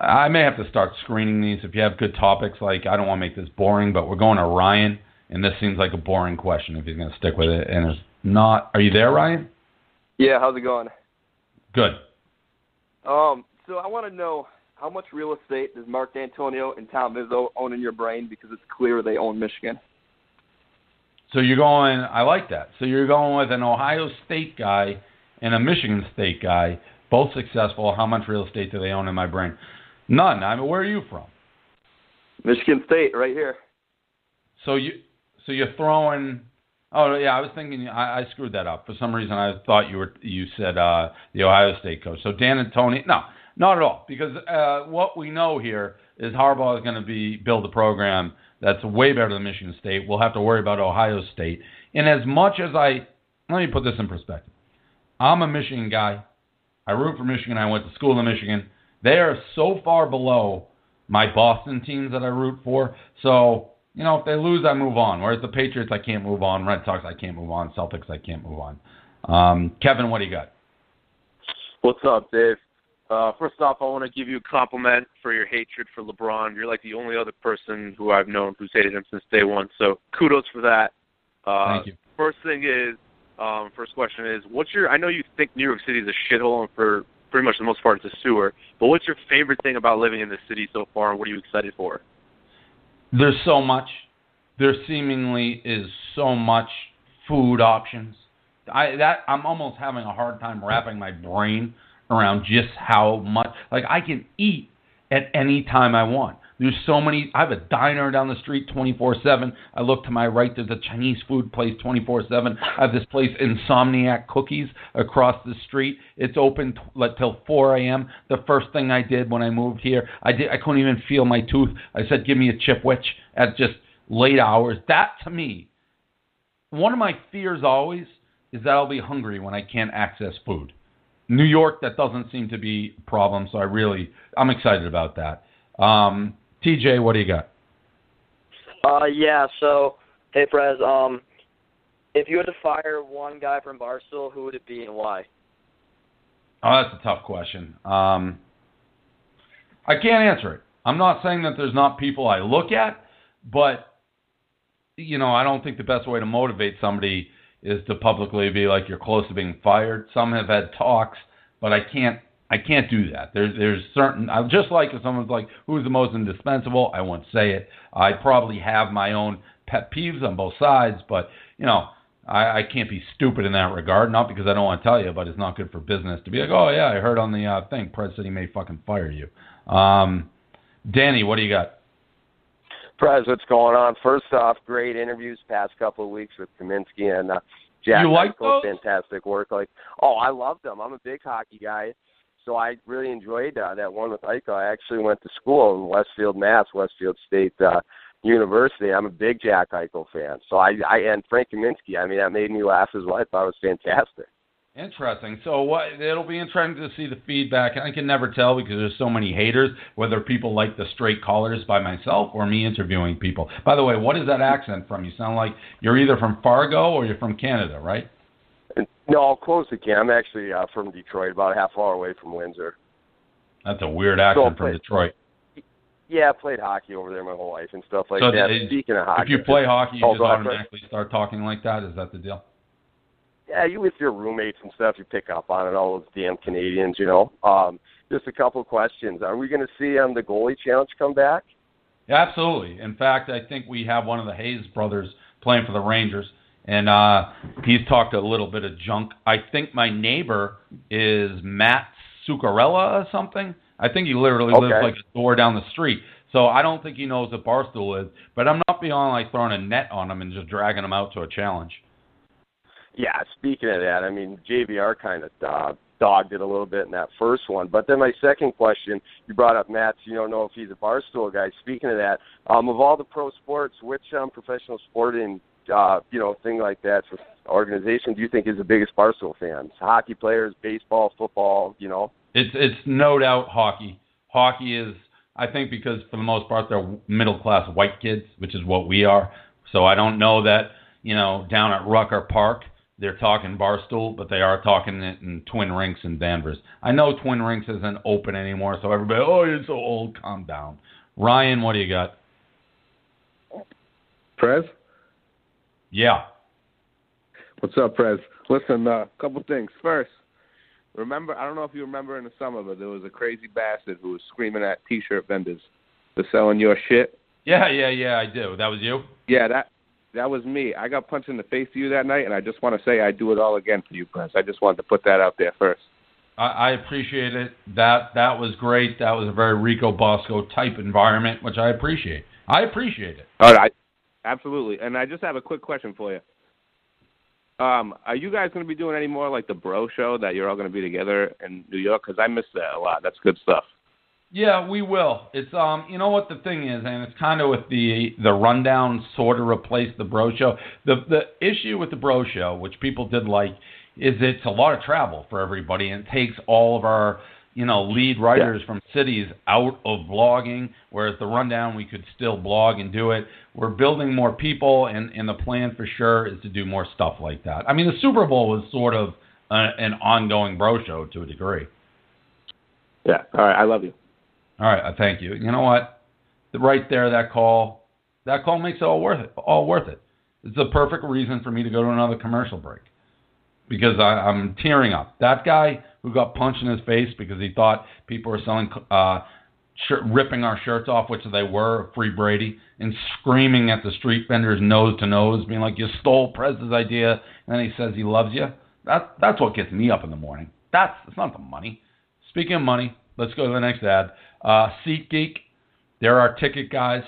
I may have to start screening these if you have good topics. Like I don't want to make this boring, but we're going to Ryan, and this seems like a boring question if he's going to stick with it. And it's not. Are you there, Ryan? Yeah, how's it going? Good. Um, so I want to know how much real estate does Mark Dantonio and Tom Izzo own in your brain because it's clear they own Michigan. So you're going. I like that. So you're going with an Ohio State guy and a Michigan State guy, both successful. How much real estate do they own in my brain? None. I mean, where are you from? Michigan State, right here. So you, so you're throwing. Oh yeah, I was thinking. I, I screwed that up for some reason. I thought you were you said uh, the Ohio State coach. So Dantonio. No, not at all. Because uh, what we know here is Harbaugh is going to be build a program that's way better than Michigan State. We'll have to worry about Ohio State. And as much as I, let me put this in perspective. I'm a Michigan guy. I root for Michigan. I went to school in Michigan. They are so far below my Boston teams that I root for. So, you know, if they lose, I move on. Whereas the Patriots, I can't move on. Red Sox, I can't move on. Celtics, I can't move on. Um, Kevin, what do you got? What's up, Dave? Uh, first off, I want to give you a compliment for your hatred for LeBron. You're like the only other person who I've known who's hated him since day one. So kudos for that. Uh, Thank you. First thing is, um, first question is, what's your? I know you think New York City is a shithole, and for pretty much the most part, it's a sewer. But what's your favorite thing about living in the city so far, and what are you excited for? There's so much. There seemingly is so much food options. I that I'm almost having a hard time wrapping my brain around just how much. Like I can eat at any time I want. There's so many. I have a diner down the street 24/7. I look to my right. There's a Chinese food place 24/7. I have this place Insomniac Cookies across the street. It's open t- like till 4 a.m. The first thing I did when I moved here, I did. I couldn't even feel my tooth. I said, "Give me a chipwich" at just late hours. That to me, one of my fears always is that I'll be hungry when I can't access food. New York, that doesn't seem to be a problem, so I really, I'm excited about that. Um, TJ, what do you got? Uh, yeah. So Hey, Prez. Um, if you had to fire one guy from Barstool, who would it be and why? Oh, that's a tough question. Um, I can't answer it. I'm not saying that there's not people I look at, but you know, I don't think the best way to motivate somebody is to publicly be like you're close to being fired. Some have had talks, but I can't I can't do that. There's there's certain I just like if someone's like who's the most indispensable, I won't say it. I probably have my own pet peeves on both sides, but you know, I, I can't be stupid in that regard. Not because I don't want to tell you, but it's not good for business to be like, oh yeah, I heard on the uh, thing, Prez said he may fucking fire you. Um, Danny, what do you got? Prez, what's going on? First off, great interviews past couple of weeks with Kaminsky and uh, Jack. You like those? Fantastic work. Like, oh, I love them. I'm a big hockey guy, so I really enjoyed uh, that one with Eichel. I actually went to school in Westfield, Mass, Westfield State uh, University. I'm a big Jack Eichel fan. So I, I and Frank Kaminsky. I mean, that made me laugh as well. I thought it was fantastic. Interesting. So what? It'll be interesting to see the feedback. I can never tell because there's so many haters whether people like the straight callers by myself or me interviewing people. By the way, what is that accent from? You sound like you're either from Fargo or you're from Canada, right? No, I'll close the Can. I'm actually uh, from Detroit, about a half hour away from Windsor. That's a weird accent from Detroit. Yeah, I played hockey over there my whole life and stuff like so that. it- Speaking of hockey, if you play hockey, you just play- automatically start talking like that. Is that the deal? yeah, you with your roommates and stuff, you pick up on it. All those damn Canadians, you know. Um, just a couple of questions. Are we going to see um, the goalie challenge come back? Yeah, absolutely. In fact, I think we have one of the Hayes brothers playing for the Rangers, and uh, he's talked a little bit of junk. I think my neighbor is Matt Zuccarello or something. I think he literally lives like a door down the street. So I don't think he knows what Barstool is, but I'm not beyond like throwing a net on him and just dragging him out to a challenge. Yeah, speaking of that, I mean, JVR kind of uh, dogged it a little bit in that first one. But then my second question, you brought up Matt, so you don't know if he's a Barstool guy. Speaking of that, um, of all the pro sports, which um, professional sporting, uh, you know, thing like that, for organization do you think is the biggest Barstool fans? Hockey players, baseball, football, you know? It's it's no doubt hockey. Hockey is I think because for the most part they're middle class white kids, which is what we are. So I don't know that you know down at Rucker Park they're talking Barstool, but they are talking it in Twin Rinks and Danvers. I know Twin Rinks isn't open anymore, so everybody, oh, you're so old. Calm down. Ryan, what do you got? Prez? Yeah. What's up, Prez? Listen, a uh, couple things. First, remember, I don't know if you remember in the summer, but there was a crazy bastard who was screaming at T-shirt vendors for selling your shit. Yeah, yeah, yeah. I do. That was you. Yeah, that that was me. I got punched in the face to you that night, and I just want to say I do it all again for you, Prez. I just wanted to put that out there first. I, I appreciate it. That that was great. That was a very Rico Bosco type environment, which I appreciate. I appreciate it. All right, absolutely. And I just have a quick question for you. Um, are you guys going to be doing any more like the Bro Show that you're all going to be together in New York? Because I miss that a lot. That's good stuff. Yeah, we will. It's um, you know what the thing is, and it's kind of with the the rundown sort of replaced the Bro Show. The the issue with the Bro Show, which people did like, is it's a lot of travel for everybody, and it takes all of our you know lead writers from cities out of blogging. Whereas the rundown, we could still blog and do it. We're building more people, and and the plan for sure is to do more stuff like that. I mean, the Super Bowl was sort of a, an ongoing Bro Show to a degree. Yeah. All right. I love you. All right, I thank you. You know what? Right there, that call, that call makes it all worth it. All worth it. It's the perfect reason for me to go to another commercial break because I, I'm tearing up. That guy who got punched in his face because he thought people were selling, uh, shirt, ripping our shirts off, which they were, free Brady, and screaming at the street vendors nose to nose, being like, "You stole Prez's idea," and then he says he loves you. That that's what gets me up in the morning. That's it's not the money. Speaking of money, let's go to the next ad. Uh, SeatGeek, they're our ticket guys.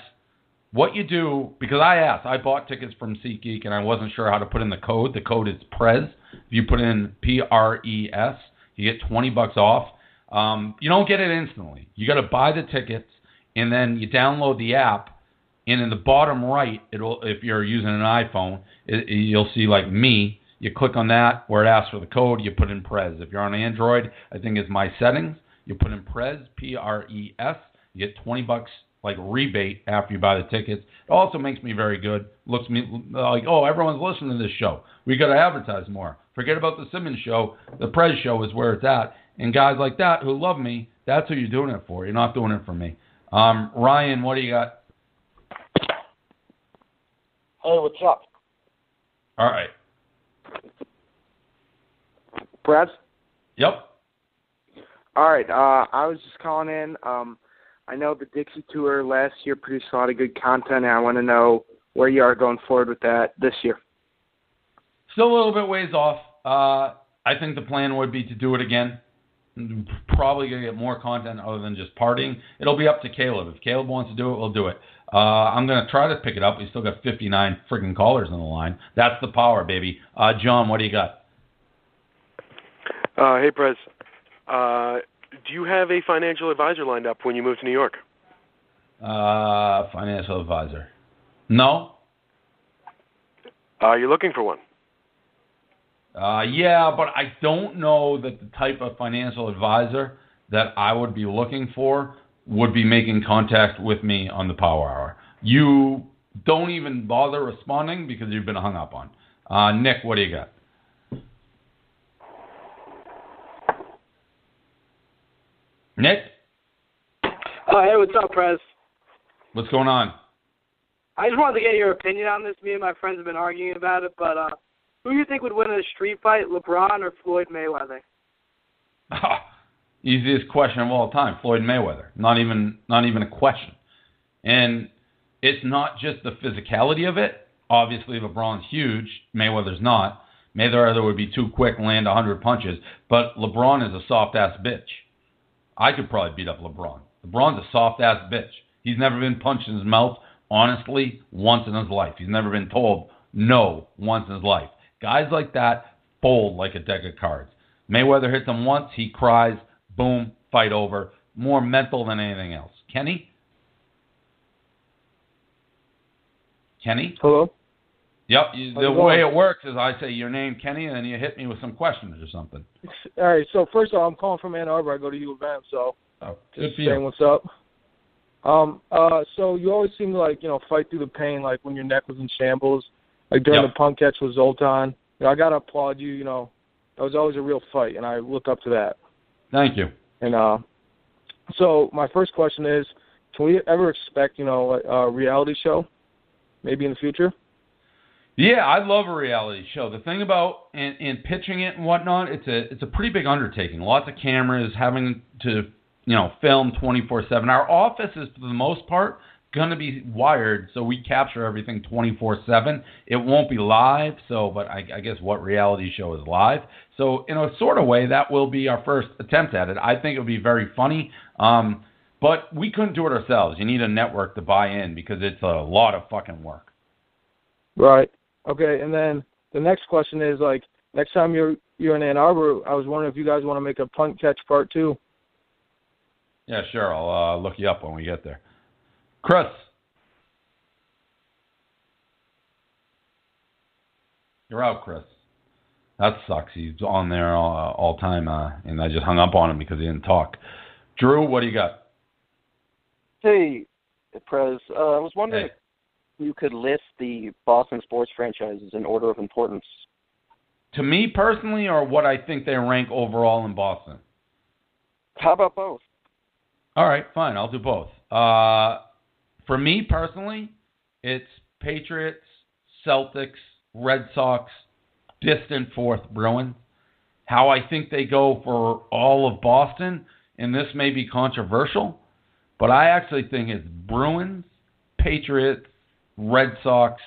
What you do, because I asked, I bought tickets from SeatGeek and I wasn't sure how to put in the code. The code is PRES. You put in P R E S, you get 20 bucks off. Um, you don't get it instantly. You got to buy the tickets and then you download the app. And in the bottom right, it'll if you're using an iPhone, it, you'll see like me. You click on that where it asks for the code. You put in Prez. If you're on Android, I think it's my settings. You put in Prez, P R E S. You get 20 bucks like rebate after you buy the tickets. It also makes me very good. Looks me like, oh, everyone's listening to this show. We got to advertise more. Forget about the Simmons show. The Prez show is where it's at. And guys like that who love me, that's who you're doing it for. You're not doing it for me. Um, Ryan, what do you got? Hey, what's up? All right. Brad? Yep. All right. Uh, I was just calling in. Um, I know the Dixie Tour last year produced a lot of good content, and I want to know where you are going forward with that this year. Still a little bit ways off. Uh, I think the plan would be to do it again. Probably gonna get more content other than just partying. It'll be up to Caleb. If Caleb wants to do it, we'll do it. Uh, I'm gonna try to pick it up. We still got 59 freaking callers on the line. That's the power, baby. Uh, John, what do you got? Uh, hey, Prez. Uh, do you have a financial advisor lined up when you move to New York? Uh, financial advisor. No. Uh, you're looking for one. Uh, yeah, but I don't know that the type of financial advisor that I would be looking for would be making contact with me on the Power Hour. You don't even bother responding because you've been hung up on. Uh, Nick, what do you got? Nick, Oh, hey, what's up, Prez? what's going on? I just wanted to get your opinion on this. Me and my friends have been arguing about it, but uh, who do you think would win in a street fight, LeBron or Floyd Mayweather? [LAUGHS] Easiest question of all time, Floyd Mayweather. Not even not even a question. And it's not just the physicality of it. Obviously, LeBron's huge. Mayweather's not. Mayweather would be too quick and land 100 punches. But LeBron is a soft ass bitch. I could probably beat up LeBron. LeBron's a soft ass bitch. He's never been punched in his mouth, honestly, once in his life. He's never been told no once in his life. Guys like that fold like a deck of cards. Mayweather hits him once, he cries, boom, fight over. More mental than anything else. Kenny? Kenny? Hello? Yep. You, the way it works is I say your name, Kenny, and then you hit me with some questions or something. All right. So first of all, I'm calling from Ann Arbor. I go to U of M, so Oh, just saying what's up. Um. Uh. So you always seem to like you know fight through the pain, like when your neck was in shambles, like during Yep. the punt catch with Zoltan. You know, I gotta applaud you. You know, that was always a real fight, and I look up to that. Thank you. And uh, so my first question is, can we ever expect you know a, a reality show, maybe in the future? Yeah, I love a reality show. The thing about and, in pitching it and whatnot, it's a it's a pretty big undertaking. Lots of cameras, having to you know film twenty four seven. Our office is for the most part going to be wired, so we capture everything twenty four seven. It won't be live, so but I, I guess what reality show is live? So in a sort of way, that will be our first attempt at it. I think it would be very funny. Um, but we couldn't do it ourselves. You need a network to buy in because it's a lot of fucking work. Right. Okay. And then the next question is like next time you're you're in Ann Arbor, I was wondering if you guys want to make a punt catch part two. Yeah, sure. I'll uh, look you up when we get there. Chris. You're out, Chris. That sucks. He's on there all, all time, uh, and I just hung up on him because he didn't talk. Drew, what do you got? Hey, Prez. Uh, I was wondering Hey. if you could list the Boston sports franchises in order of importance. To me personally, or what I think they rank overall in Boston? How about both? All right, fine. I'll do both. Uh, for me personally, it's Patriots, Celtics, Red Sox, distant fourth Bruins. How I think they go for all of Boston, and this may be controversial, but I actually think it's Bruins, Patriots, Red Sox,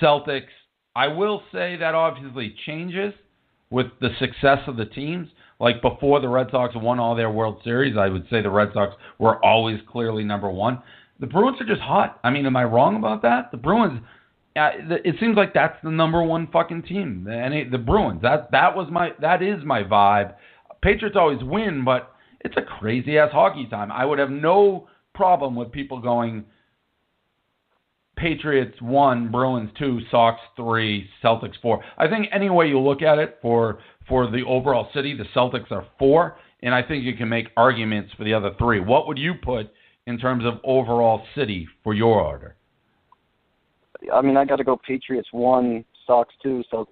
Celtics. I will say that obviously changes with the success of the teams. Like before the Red Sox won all their World Series, I would say the Red Sox were always clearly number one. The Bruins are just hot. I mean, am I wrong about that? The Bruins. Uh, it seems like that's the number one fucking team. The, the Bruins. That that was my that is my vibe. Patriots always win, but it's a crazy ass hockey time. I would have no problem with people going Patriots one, Bruins two, Sox three, Celtics four. I think any way you look at it for for the overall city, the Celtics are four, and I think you can make arguments for the other three. What would you put in terms of overall city for your order? I mean, I got to go Patriots one, Sox two, Celt-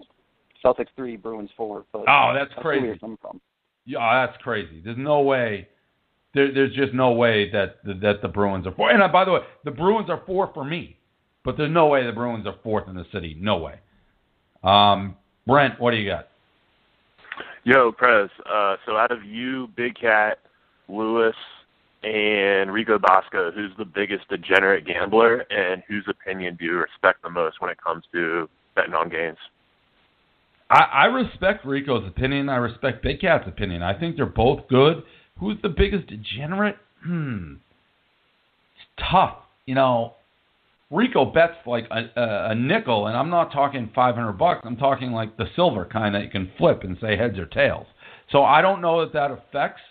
Celtics three, Bruins four. But Oh, that's you're crazy. from. Yeah, that's crazy. There's no way. There, there's just no way that that the Bruins are four. And uh, by the way, the Bruins are four for me, but there's no way the Bruins are fourth in the city. No way. Um, Brent, what do you got? Yo, Prez. Uh, so out of you, Big Cat, Lewis, and Rico Bosco, who's the biggest degenerate gambler, and whose opinion do you respect the most when it comes to betting on games? I, I respect Rico's opinion. I respect Big Cat's opinion. I think they're both good. Who's the biggest degenerate? Hmm. It's tough. You know, Rico bets like a, a, nickel, and I'm not talking 500 bucks. I'm talking like the silver kind that you can flip and say heads or tails. So I don't know that that affects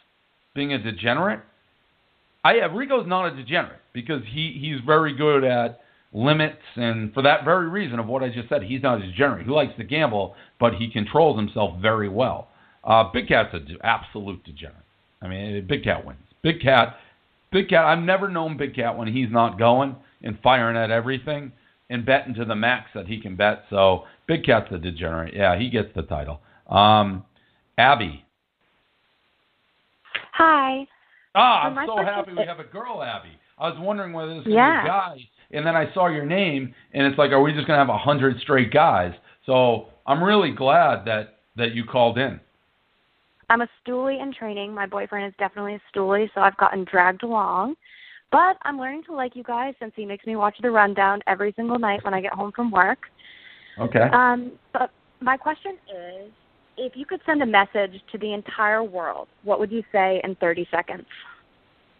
being a degenerate. I yeah, Rico's not a degenerate because he he's very good at limits, and for that very reason of what I just said, he's not a degenerate. He likes to gamble, but he controls himself very well. Uh, Big Cat's an absolute degenerate. I mean, Big Cat wins. Big Cat, Big Cat. I've never known Big Cat when he's not going and firing at everything and betting to the max that he can bet. So Big Cat's a degenerate. Yeah, he gets the title. Um, Abby. Hi. Ah, I'm so happy we have a girl, Abby. I was wondering whether this was Yeah. a guy, and then I saw your name, and it's like, are we just gonna have a hundred straight guys? So I'm really glad that that you called in. I'm a stoolie in training. My boyfriend is definitely a stoolie, so I've gotten dragged along. But I'm learning to like you guys since he makes me watch the rundown every single night when I get home from work. Okay. Um, but my question is, if you could send a message to the entire world, what would you say in 30 seconds?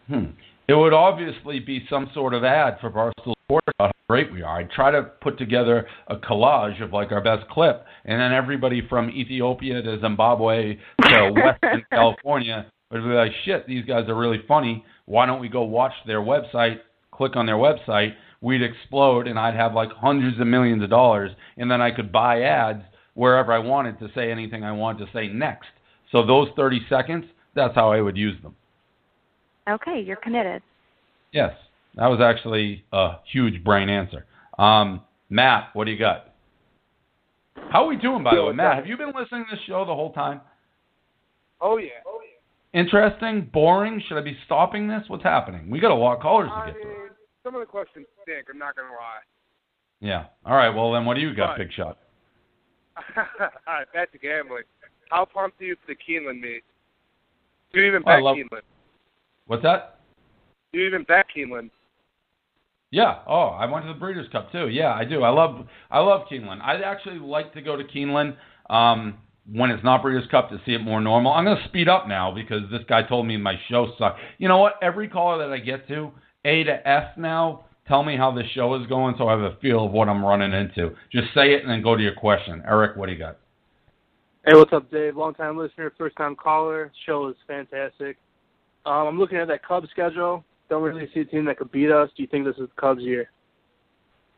Hmm. It would obviously be some sort of ad for Barstool Sports about how great we are. I'd try to put together a collage of like our best clip, and then everybody from Ethiopia to Zimbabwe to [LAUGHS] Western California would be like, "Shit, these guys are really funny. Why don't we go watch their website? Click on their website." We'd explode, and I'd have like hundreds of millions of dollars, and then I could buy ads wherever I wanted to say anything I wanted to say next. So those 30 seconds, that's how I would use them. Okay, you're committed. Yes, that was actually a huge brain answer. Um, Matt, what do you got? How are we doing, by the way, Matt? Have you been listening to this show the whole time? Oh yeah. Interesting, boring. Should I be stopping this? What's happening? We got a lot of callers to get through. Some of the questions stink. I'm not gonna lie. Yeah. All right. Well, then, what do you got. Big Shot? [LAUGHS] All right, back to gambling. How pumped are you for the Keeneland meet? Do you even Oh, bet love- Keeneland? What's that? Do you even bet Keeneland? Yeah. Oh, I went to the Breeders' Cup too. Yeah, I do. I love I love Keeneland. I'd actually like to go to Keeneland um, when it's not Breeders' Cup to see it more normal. I'm gonna speed up now because this guy told me my show sucked. You know what? Every caller that I get to, A to F now, tell me how the show is going so I have a feel of what I'm running into. Just say it and then go to your question. Eric, what do you got? Hey, what's up, Dave? Long time listener, first time caller. Show is fantastic. Um, I'm looking at that Cubs schedule. Don't really see a team that could beat us. Do you think this is the Cubs' year?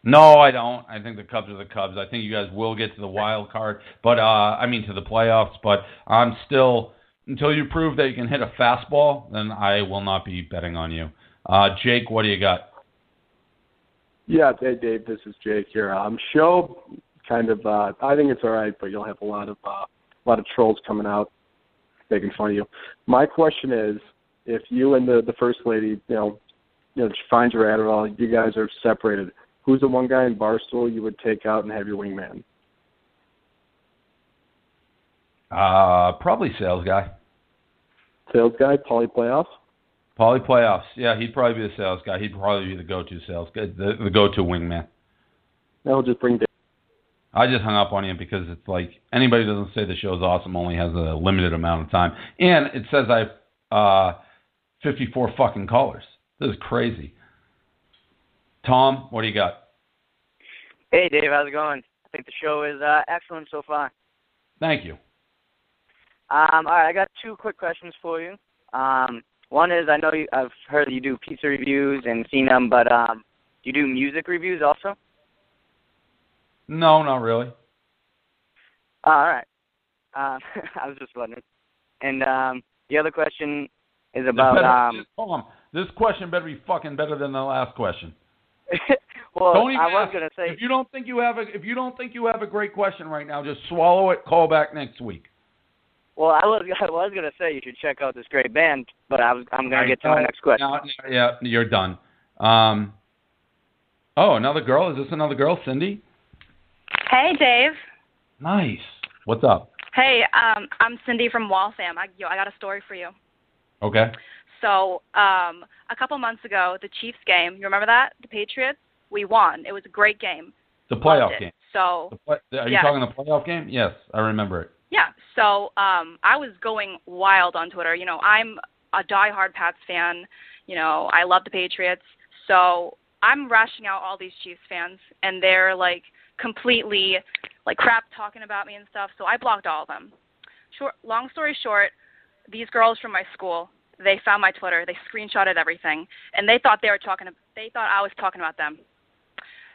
No, I don't. I think the Cubs are the Cubs. I think you guys will get to the wild card, but uh, I mean to the playoffs. But I'm still until you prove that you can hit a fastball, then I will not be betting on you. Uh, Jake, what do you got? Yeah, hey Dave, this is Jake here. Um, show kind of. Uh, I think it's all right, but you'll have a lot of uh, a lot of trolls coming out making fun of you. My question is, if you and the the first lady, you know, you know, she finds your Adderall, you guys are separated. Who's the one guy in Barstool you would take out and have your wingman? Uh, probably sales guy. Sales guy, Polly playoffs. Polly playoffs. Yeah, he'd probably be the sales guy. He'd probably be the go-to sales guy, the, the go-to wingman. That'll just bring. I just hung up on you because it's like anybody who doesn't say the show's awesome only has a limited amount of time, and it says I have uh, 54 fucking callers. This is crazy. Tom, what do you got? Hey, Dave, how's it going? I think the show is uh, excellent so far. Thank you. Um, all right, I got two quick questions for you. Um, one is I know you, I've heard that you do pizza reviews and seen them, but um, do you do music reviews also? No, not really. Oh, all right. Um, [LAUGHS] I was just wondering. And um, the other question is about Better- um, Hold on. This question better be fucking better than the last question. [LAUGHS] well, don't even I was gonna say If you don't think you have a if you don't think you have a great question right now, just swallow it. Call back next week. Well, I was [LAUGHS] I was gonna say you should check out this great band, but I was I'm gonna get to my next question. no, no, yeah, you're done. Um. Oh, another girl. Is this another girl, Cindy? Hey, Dave. Nice. What's up? Hey, um, I'm Cindy from Waltham. I, yo, I got a story for you. Okay. So, um, a couple months ago, the Chiefs game. You remember that? The Patriots. We won. It was a great game. The playoff game. So, The play, are you yes. talking the playoff game? Yes, I remember it. yeah. So, um, I was going wild on Twitter. You know, I'm a diehard Pats fan. You know, I love the Patriots. So, I'm rashing out all these Chiefs fans, and they're like completely like crap talking about me and stuff. So I blocked all of them. Short, long story short, these girls from my school, they found my Twitter, they screenshotted everything, and they thought they were talking. They thought I was talking about them.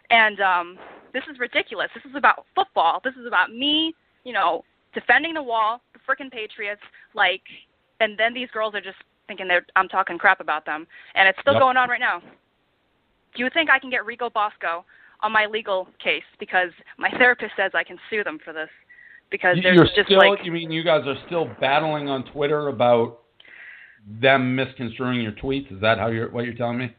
And um, this is ridiculous. This is about football. This is about me, you know, defending the wall, the frickin' Patriots. Like, and then these girls are just thinking they're I'm talking crap about them, and it's still Yep. going on right now. Do you think I can get Rico Bosco on my legal case because my therapist says I can sue them for this because there's You're just still. like you mean you guys are still battling on Twitter about them misconstruing your tweets? Is that how you're what you're telling me?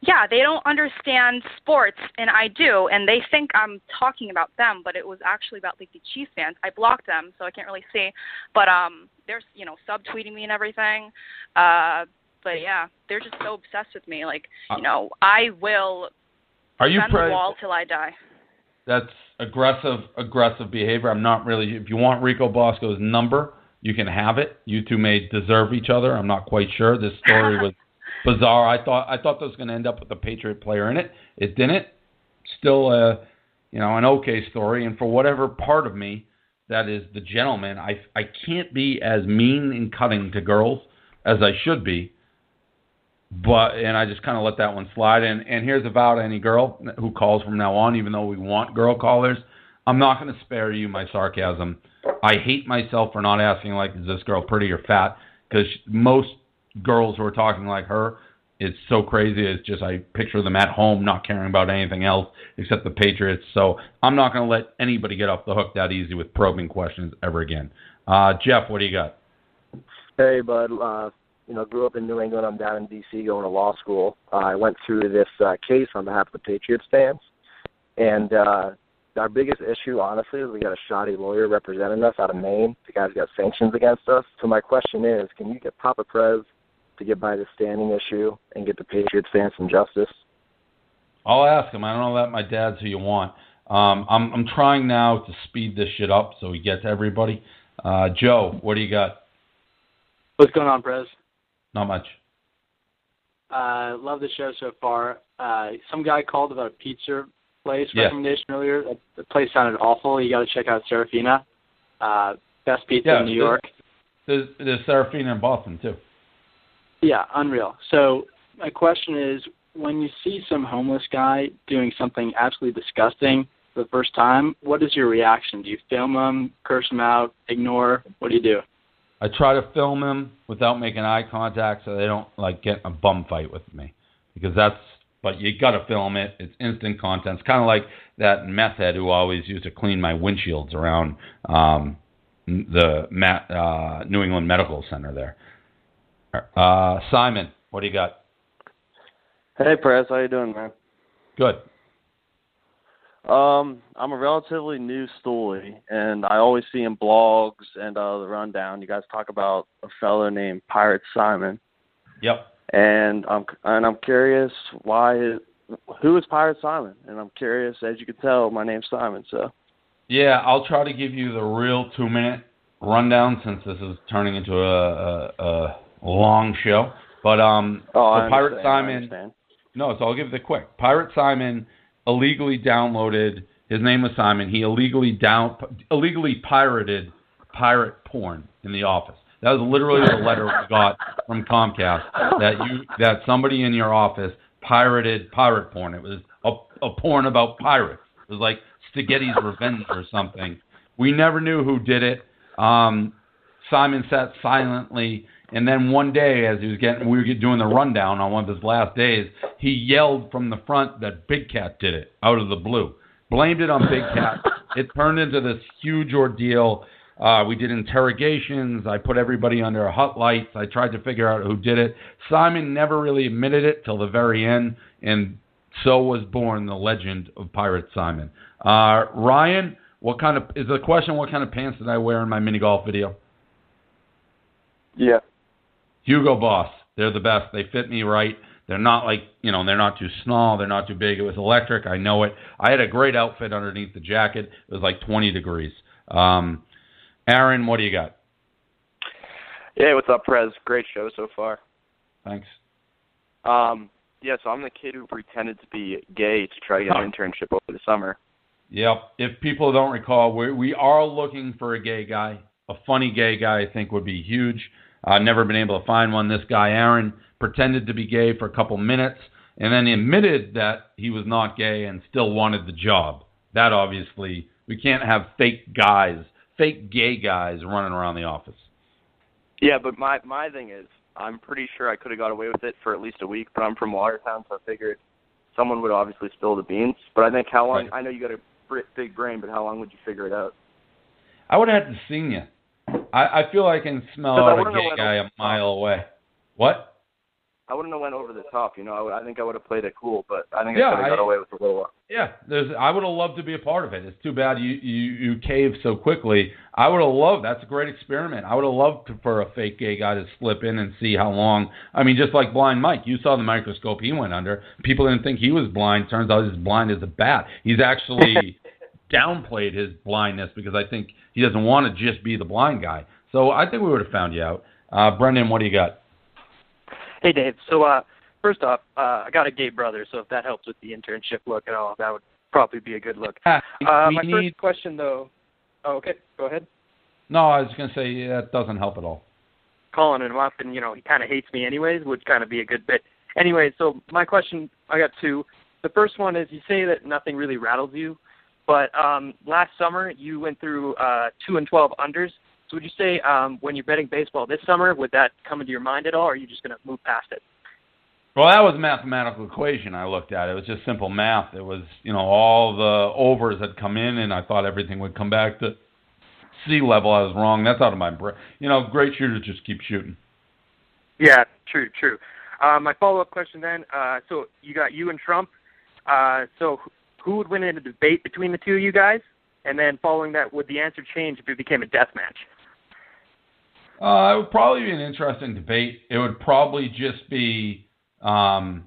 yeah they don't understand sports and I do and they think I'm talking about them but it was actually about like the Chiefs fans. I blocked them so I can't really see but um they're you know subtweeting me and everything. Uh but yeah, they're just so obsessed with me like you know I will Are you pre- the wall till I die. That's aggressive, aggressive behavior. I'm not really. If you want Rico Bosco's number, you can have it. You two may deserve each other. I'm not quite sure. This story was [LAUGHS] bizarre. I thought I thought this was going to end up with a Patriot player in it. It didn't. Still, a you know, an okay story. And for whatever part of me that is the gentleman, I I can't be as mean and cutting to girls as I should be. But and I just kind of let that one slide. And and here's about any girl who calls from now on, even though we want girl callers. I'm not going to spare you my sarcasm. I hate myself for not asking like, is this girl pretty or fat? Because most girls who are talking like her, it's so crazy. It's just I picture them at home, not caring about anything else except the Patriots. So I'm not going to let anybody get off the hook that easy with probing questions ever again. Uh, Jeff, what do you got? Hey, bud. Uh, you know, grew up in New England. I'm down in D.C. going to law school. Uh, I went through this uh, case on behalf of the Patriots fans, and uh, our biggest issue, honestly, is we got a shoddy lawyer representing us out of Maine. The guy's got sanctions against us. So my question is, can you get Papa Prez to get by the standing issue and get the Patriots fans some justice? I'll ask him. I don't know that my dad's who you want. Um, I'm I'm trying now to speed this shit up so we get to everybody. Uh, Joe, what do you got? What's going on, Prez? Not much. Uh, love the show so far. Uh, some guy called about a pizza place Yeah. recommendation earlier. The place sounded awful. You got to check out Serafina. Uh, best pizza Yeah, in New York. There's, there's Serafina in Boston too. Yeah, unreal. So my question is, when you see some homeless guy doing something absolutely disgusting for the first time, what is your reaction? Do you film him, curse him out, ignore? What do you do? I try to film him without making eye contact so they don't like get in a bum fight with me because that's. But you got to film it. It's instant content. It's kind of like that meth head who always used to clean my windshields around um, the Ma- uh, New England Medical Center there. Uh, Simon, what do you got? Hey, Prez, how you doing, man? Good. Um, I'm a relatively new stoolie, and I always see in blogs and uh, the rundown, you guys talk about a fellow named Pirate Simon, Yep. And I'm and I'm curious why, who is Pirate Simon? And I'm curious, as you can tell, my name's Simon, so. Yeah, I'll try to give you the real two minute rundown since this is turning into a, a, a long show. But um, Oh, so Pirate Simon. No, so I'll give it the quick. Pirate Simon illegally downloaded. His name was Simon. He illegally down illegally pirated pirate porn in the office. That was literally the letter we [LAUGHS] got from Comcast that you that somebody in your office pirated pirate porn. It was a, a porn about pirates. It was like Stagnetti's Revenge or something. We never knew who did it. Um, Simon sat silently And then one day, as he was getting, we were doing the rundown on one of his last days, he yelled from the front that Big Cat did it out of the blue. Blamed it on Big Cat. [LAUGHS] it turned into this huge ordeal. Uh, we did interrogations. I put everybody under hot lights. I tried to figure out who did it. Simon never really admitted it till the very end, and so was born the legend of Pirate Simon. Uh, Ryan, what kind of is the question? What kind of pants did I wear in my mini golf video? Yeah. Hugo Boss. They're the best. They fit me right. They're not like you know, they're not too small. They're not too big. It was electric. I know it. I had a great outfit underneath the jacket. It was like 20 degrees. Um, Aaron, what do you got? Hey, what's up, Prez? Great show so far. Thanks. Um, yeah, so I'm the kid who pretended to be gay to try to get an internship over the summer. Yep. If people don't recall, we we are looking for a gay guy. A funny gay guy, I think, would be huge. I've never been able to find one. This guy, Aaron, pretended to be gay for a couple minutes and then admitted that he was not gay and still wanted the job. That obviously, we can't have fake guys, fake gay guys running around the office. Yeah, but my my thing is, I'm pretty sure I could have got away with it for at least a week. But I'm from Watertown, so I figured someone would obviously spill the beans. But I think how long? Right. I know you got a big brain, but how long would you figure it out? I would have had to seen you. I, I feel I can smell out a gay guy a mile away. What? I wouldn't have went over the top. You know, I, would, I think I would have played it cool, but I think Yeah, I could have got away with a little. Yeah, there's. I would have loved to be a part of it. It's too bad you you you caved so quickly. I would have loved. That's a great experiment. I would have loved to, for a fake gay guy to slip in and see how long. I mean, just like Blind Mike, you saw the microscope he went under. People didn't think he was blind. Turns out he's blind as a bat. He's actually [LAUGHS] downplayed his blindness because I think he doesn't want to just be the blind guy. So I think we would have found you out. Uh, Brendan, what do you got? Hey, Dave. So, uh, first off, uh, I got a gay brother, so if that helps with the internship look at all, that would probably be a good look. Uh, my need- first question, though. Oh, okay. Go ahead. No, I was going to say that doesn't help at all. Calling him up, and you know he kind of hates me anyways, would kind of be a good bit. Anyway, so my question, I got two. The first one is you say that nothing really rattles you, but um, last summer you went through uh, two and twelve unders. So would you say um, when you're betting baseball this summer, would that come into your mind at all, or are you just going to move past it? Well, that was a mathematical equation I looked at. It was just simple math. It was, you know, all the overs had come in, and I thought everything would come back to sea level. I was wrong. That's out of my brain. You know, great shooters just keep shooting. Yeah, true, true. Uh, my follow-up question then. Uh, so you got you and Trump. Uh, so who would win in a debate between the two of you guys? And then following that, would the answer change if it became a death match? Uh, it would probably be an interesting debate. It would probably just be um,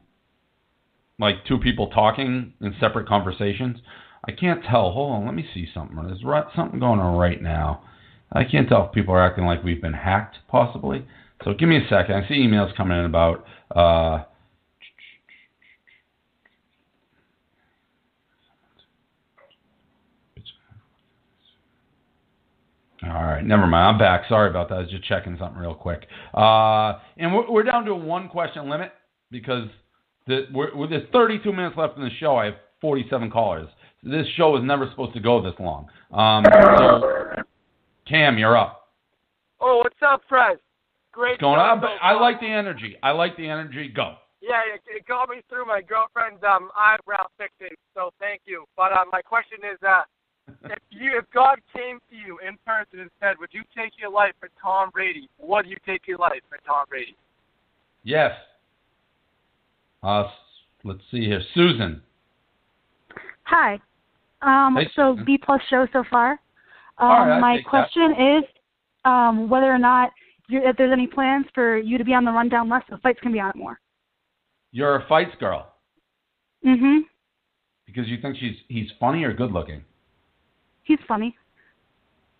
like two people talking in separate conversations. I can't tell. Hold on, let me see something. There's ri- something going on right now. I can't tell if people are acting like we've been hacked, possibly. So give me a second. I see emails coming in about. Uh, All right, never mind. I'm back. Sorry about that. I was just checking something real quick. Uh, and we're, we're down to a one question limit because the, we're, we're, there's 32 minutes left in the show. I have 47 callers. This show is never supposed to go this long. Um, so, Cam, you're up. Oh, what's up, Fred? Great. What's going show on? so I like the energy. I like the energy. Go. Yeah, it, it got me through my girlfriend's um eyebrow fixing. So thank you. But uh, my question is, uh, if you if God came to you in person and said, "Would you take your life for Tom Brady?" Would you take your life for Tom Brady? Yes. Uh, let's see here. Susan. Hi. Um, Hey, so Susan. B plus show so far. Um, All right, my question is um, whether or not you, if there's any plans for you to be on the rundown less, so Feits can be on it more. You're a Feits girl Mhm. because you think she's he's funny or good looking. He's funny.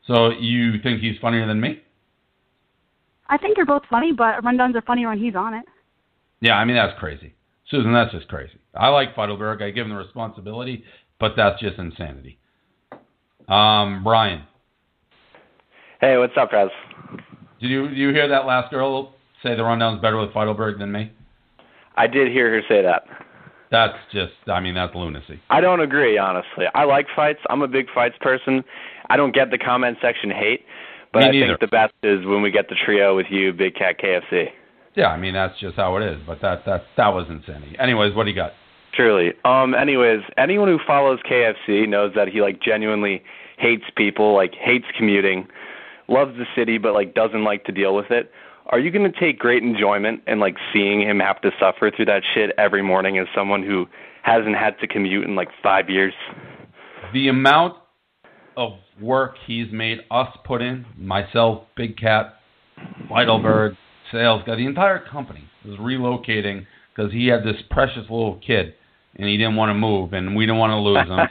So you think he's funnier than me? I think you're both funny, but rundowns are funnier when he's on it. Yeah, I mean that's crazy, Susan. That's just crazy. I like Feitelberg. I give him the responsibility, but that's just insanity. Um, Brian, Hey, what's up, guys? did you did you hear that last girl say the rundown's better with Feitelberg than me? I did hear her say that. That's just, I mean, that's lunacy. I don't agree, honestly. I like Feits. I'm a big Feits person. I don't get the comment section hate, But I think the best is when we get the trio with you, Big Cat, KFC. Yeah, I mean that's just how it is. But that that that was insanity. Anyways, what do you got? Truly. Um. Anyways, anyone who follows KFC knows that he like genuinely hates people, like hates commuting, loves the city, but like doesn't like to deal with it. Are you going to take great enjoyment in like seeing him have to suffer through that shit every morning as someone who hasn't had to commute in like five years? The amount of work he's made us put in, myself, Big Cat, Feitelberg, sales guy, the entire company was relocating because he had this precious little kid and he didn't want to move and we didn't want to lose him.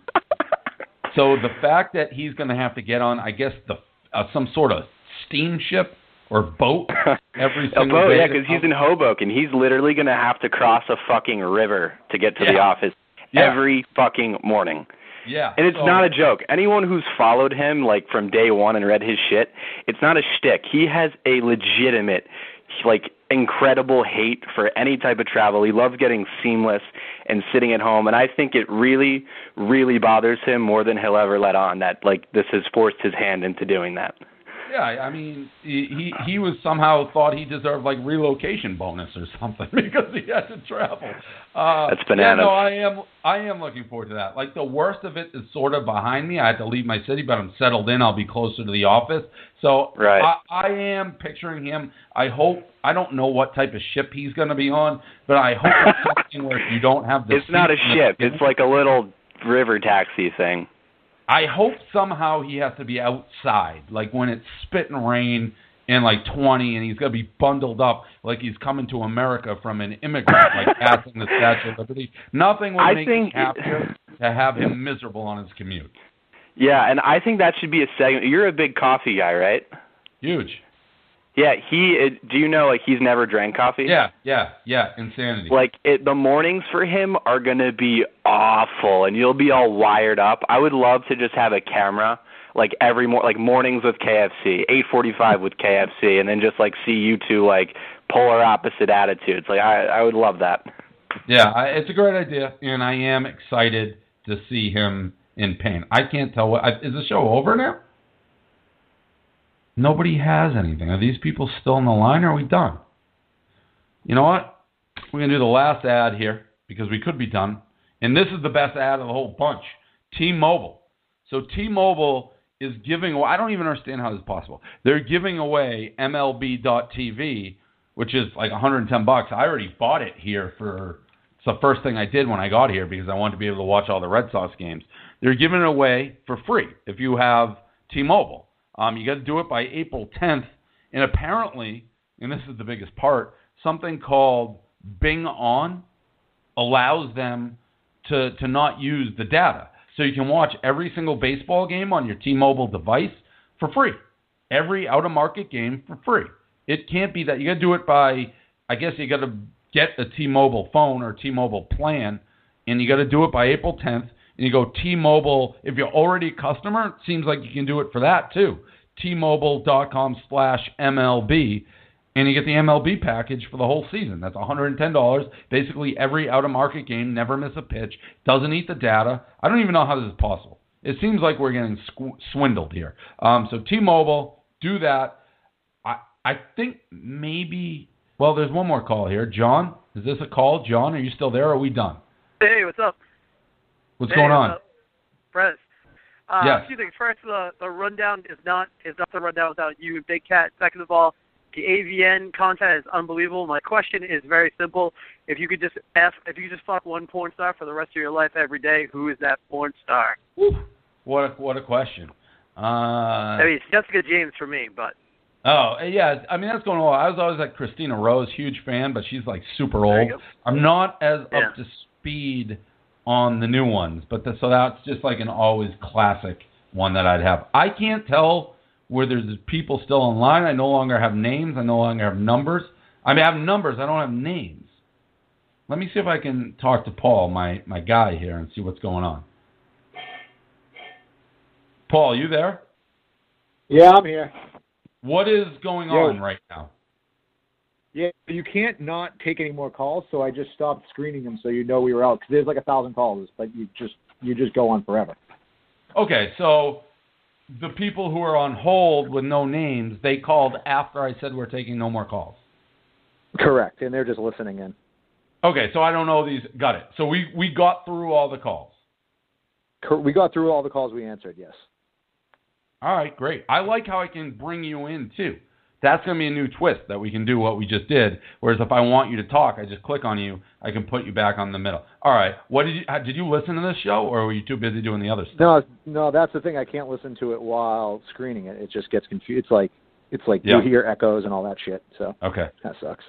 [LAUGHS] so the fact that he's going to have to get on, I guess, the uh, some sort of steamship or boat [LAUGHS] every A single boat, day. yeah, because he's in Hoboken. He's literally going to have to cross a fucking river to get to the office Yeah. every fucking morning. yeah, And it's so- not a joke. Anyone who's followed him like from day one and read his shit, it's not a shtick. He has a legitimate, like incredible hate for any type of travel. He loves getting seamless and sitting at home. And I think it really, really bothers him more than he'll ever let on that like this has forced his hand into doing that. Yeah, I mean, he he, was somehow thought he deserved like relocation bonus or something [LAUGHS] because he had to travel. Uh, That's Yeah, bananas. no, I am I am looking forward to that. Like the worst of it is sort of behind me. I had to leave my city, but I'm settled in. I'll be closer to the office. So Right. I, I am picturing him. I hope I don't know what type of ship he's going to be on, but I hope it's something where you don't have the. It's not a seat in the ship. It's like a little river taxi thing. I hope somehow he has to be outside, like when it's spit and rain and like 20, and he's gonna be bundled up like he's coming to America from an immigrant, like [LAUGHS] passing the Statue of Liberty. Nothing would I make think- me happier to have him miserable on his commute. Yeah, and I think that should be a segment. You're a big coffee guy, right? Huge. Yeah, he. uh, Do you know like he's never drank coffee? Yeah, yeah, yeah. Insanity. Like it, the mornings for him are gonna be awful, and you'll be all wired up. I would love to just have a camera, like every mor like mornings with KFC, 8:45 with KFC, and then just like see you two like polar opposite attitudes. Like I, I would love that. Yeah, I, it's a great idea, and I am excited to see him in pain. I can't tell what I, is the show over now. Nobody has anything. Are these people still in the line? Or are we done? You know what? We're gonna do the last ad here because we could be done, and this is the best ad of the whole bunch. T-Mobile. So T-Mobile is giving away. I don't even understand how this is possible. They're giving away MLB.TV, which is like 110 bucks. I already bought it here for. It's the first thing I did when I got here because I wanted to be able to watch all the Red Sox games. They're giving it away for free if you have T-Mobile. Um, you got to do it by April 10th, and apparently, and this is the biggest part, something called Binge On allows them to to not use the data. So you can watch every single baseball game on your T-Mobile device for free. Every out of market game for free. It can't be that you got to do it by I guess you got to get a T-Mobile phone or T-Mobile plan and you got to do it by April 10th and you go T-Mobile if you're already a customer, it seems like you can do it for that too. T-Mobile.com slash MLB, and you get the MLB package for the whole season. That's $110. Basically, every out of market game, never miss a pitch, doesn't eat the data. I don't even know how this is possible. It seems like we're getting squ- swindled here. Um, so T-Mobile, do that. I I think maybe. Well, there's one more call here. John, is this a call? John, are you still there? Are we done? Hey, what's up? What's Hey, going on? up? Prez. Uh, Yes. Few things. First, the the rundown is not is not the rundown without you and Big Cat. Second of all, the AVN content is unbelievable. My question is very simple. If you could just ask, if you could just fuck one porn star for the rest of your life every day, who is that porn star? What a, what a question. Uh, I mean, it's Jessica James for me, but Oh yeah, I mean that's going on. I was always like Kristina Rose, huge fan, but she's like super old. I'm not as Yeah. up to speed on the new ones, but the, so that's just like an always classic one that I'd have. I can't tell whether there's people still online. I no longer have names. I no longer have numbers. I mean, I have numbers. I don't have names. Let me see if I can talk to Paul, my my guy here, and see what's going on. Paul, you there? Yeah, I'm here. What is going Yo. on right now? Yeah, you can't not take any more calls, so I just stopped screening them so you know we were out. 'Cause there's like a thousand calls, but you just you just go on forever. Okay, so the people who are on hold with no names, they called after I said we're taking no more calls. Correct, and they're just listening in. Okay, so I don't know these. Got it. So we we got through all the calls. We got through all the calls we answered. Yes. All right, great. I like how I can bring you in too. That's going to be a new twist that we can do what we just did. Whereas if I want you to talk, I just click on you. I can put you back on the middle. All right. What did you did you listen to this show, or were you too busy doing the other stuff? No, no, that's the thing. I can't listen to it while screening it. It just gets confused. It's like it's like Yeah. you hear echoes and all that shit. So Okay. that sucks.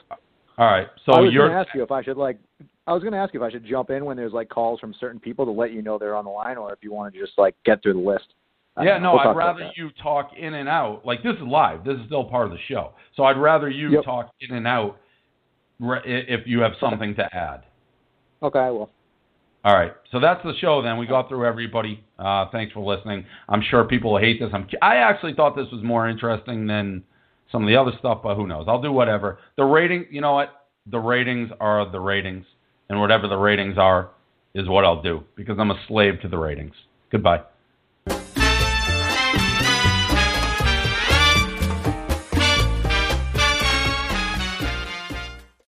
All right. So I was you're going to ask you if I should like. I was going to ask you if I should jump in when there's like calls from certain people to let you know they're on the line, or if you want to just like get through the list. Yeah, no, We'll I'd rather you talk in and out. Like this is live. This is still part of the show. So I'd rather you Yep. talk in and out re- if you have something to add. Okay, I will. All right. So that's the show then. We got through everybody. Uh, thanks for listening. I'm sure people will hate this. I'm, I actually thought this was more interesting than some of the other stuff, but who knows? I'll do whatever. The rating, you know what? The ratings are the ratings, and whatever the ratings are is what I'll do because I'm a slave to the ratings. Goodbye.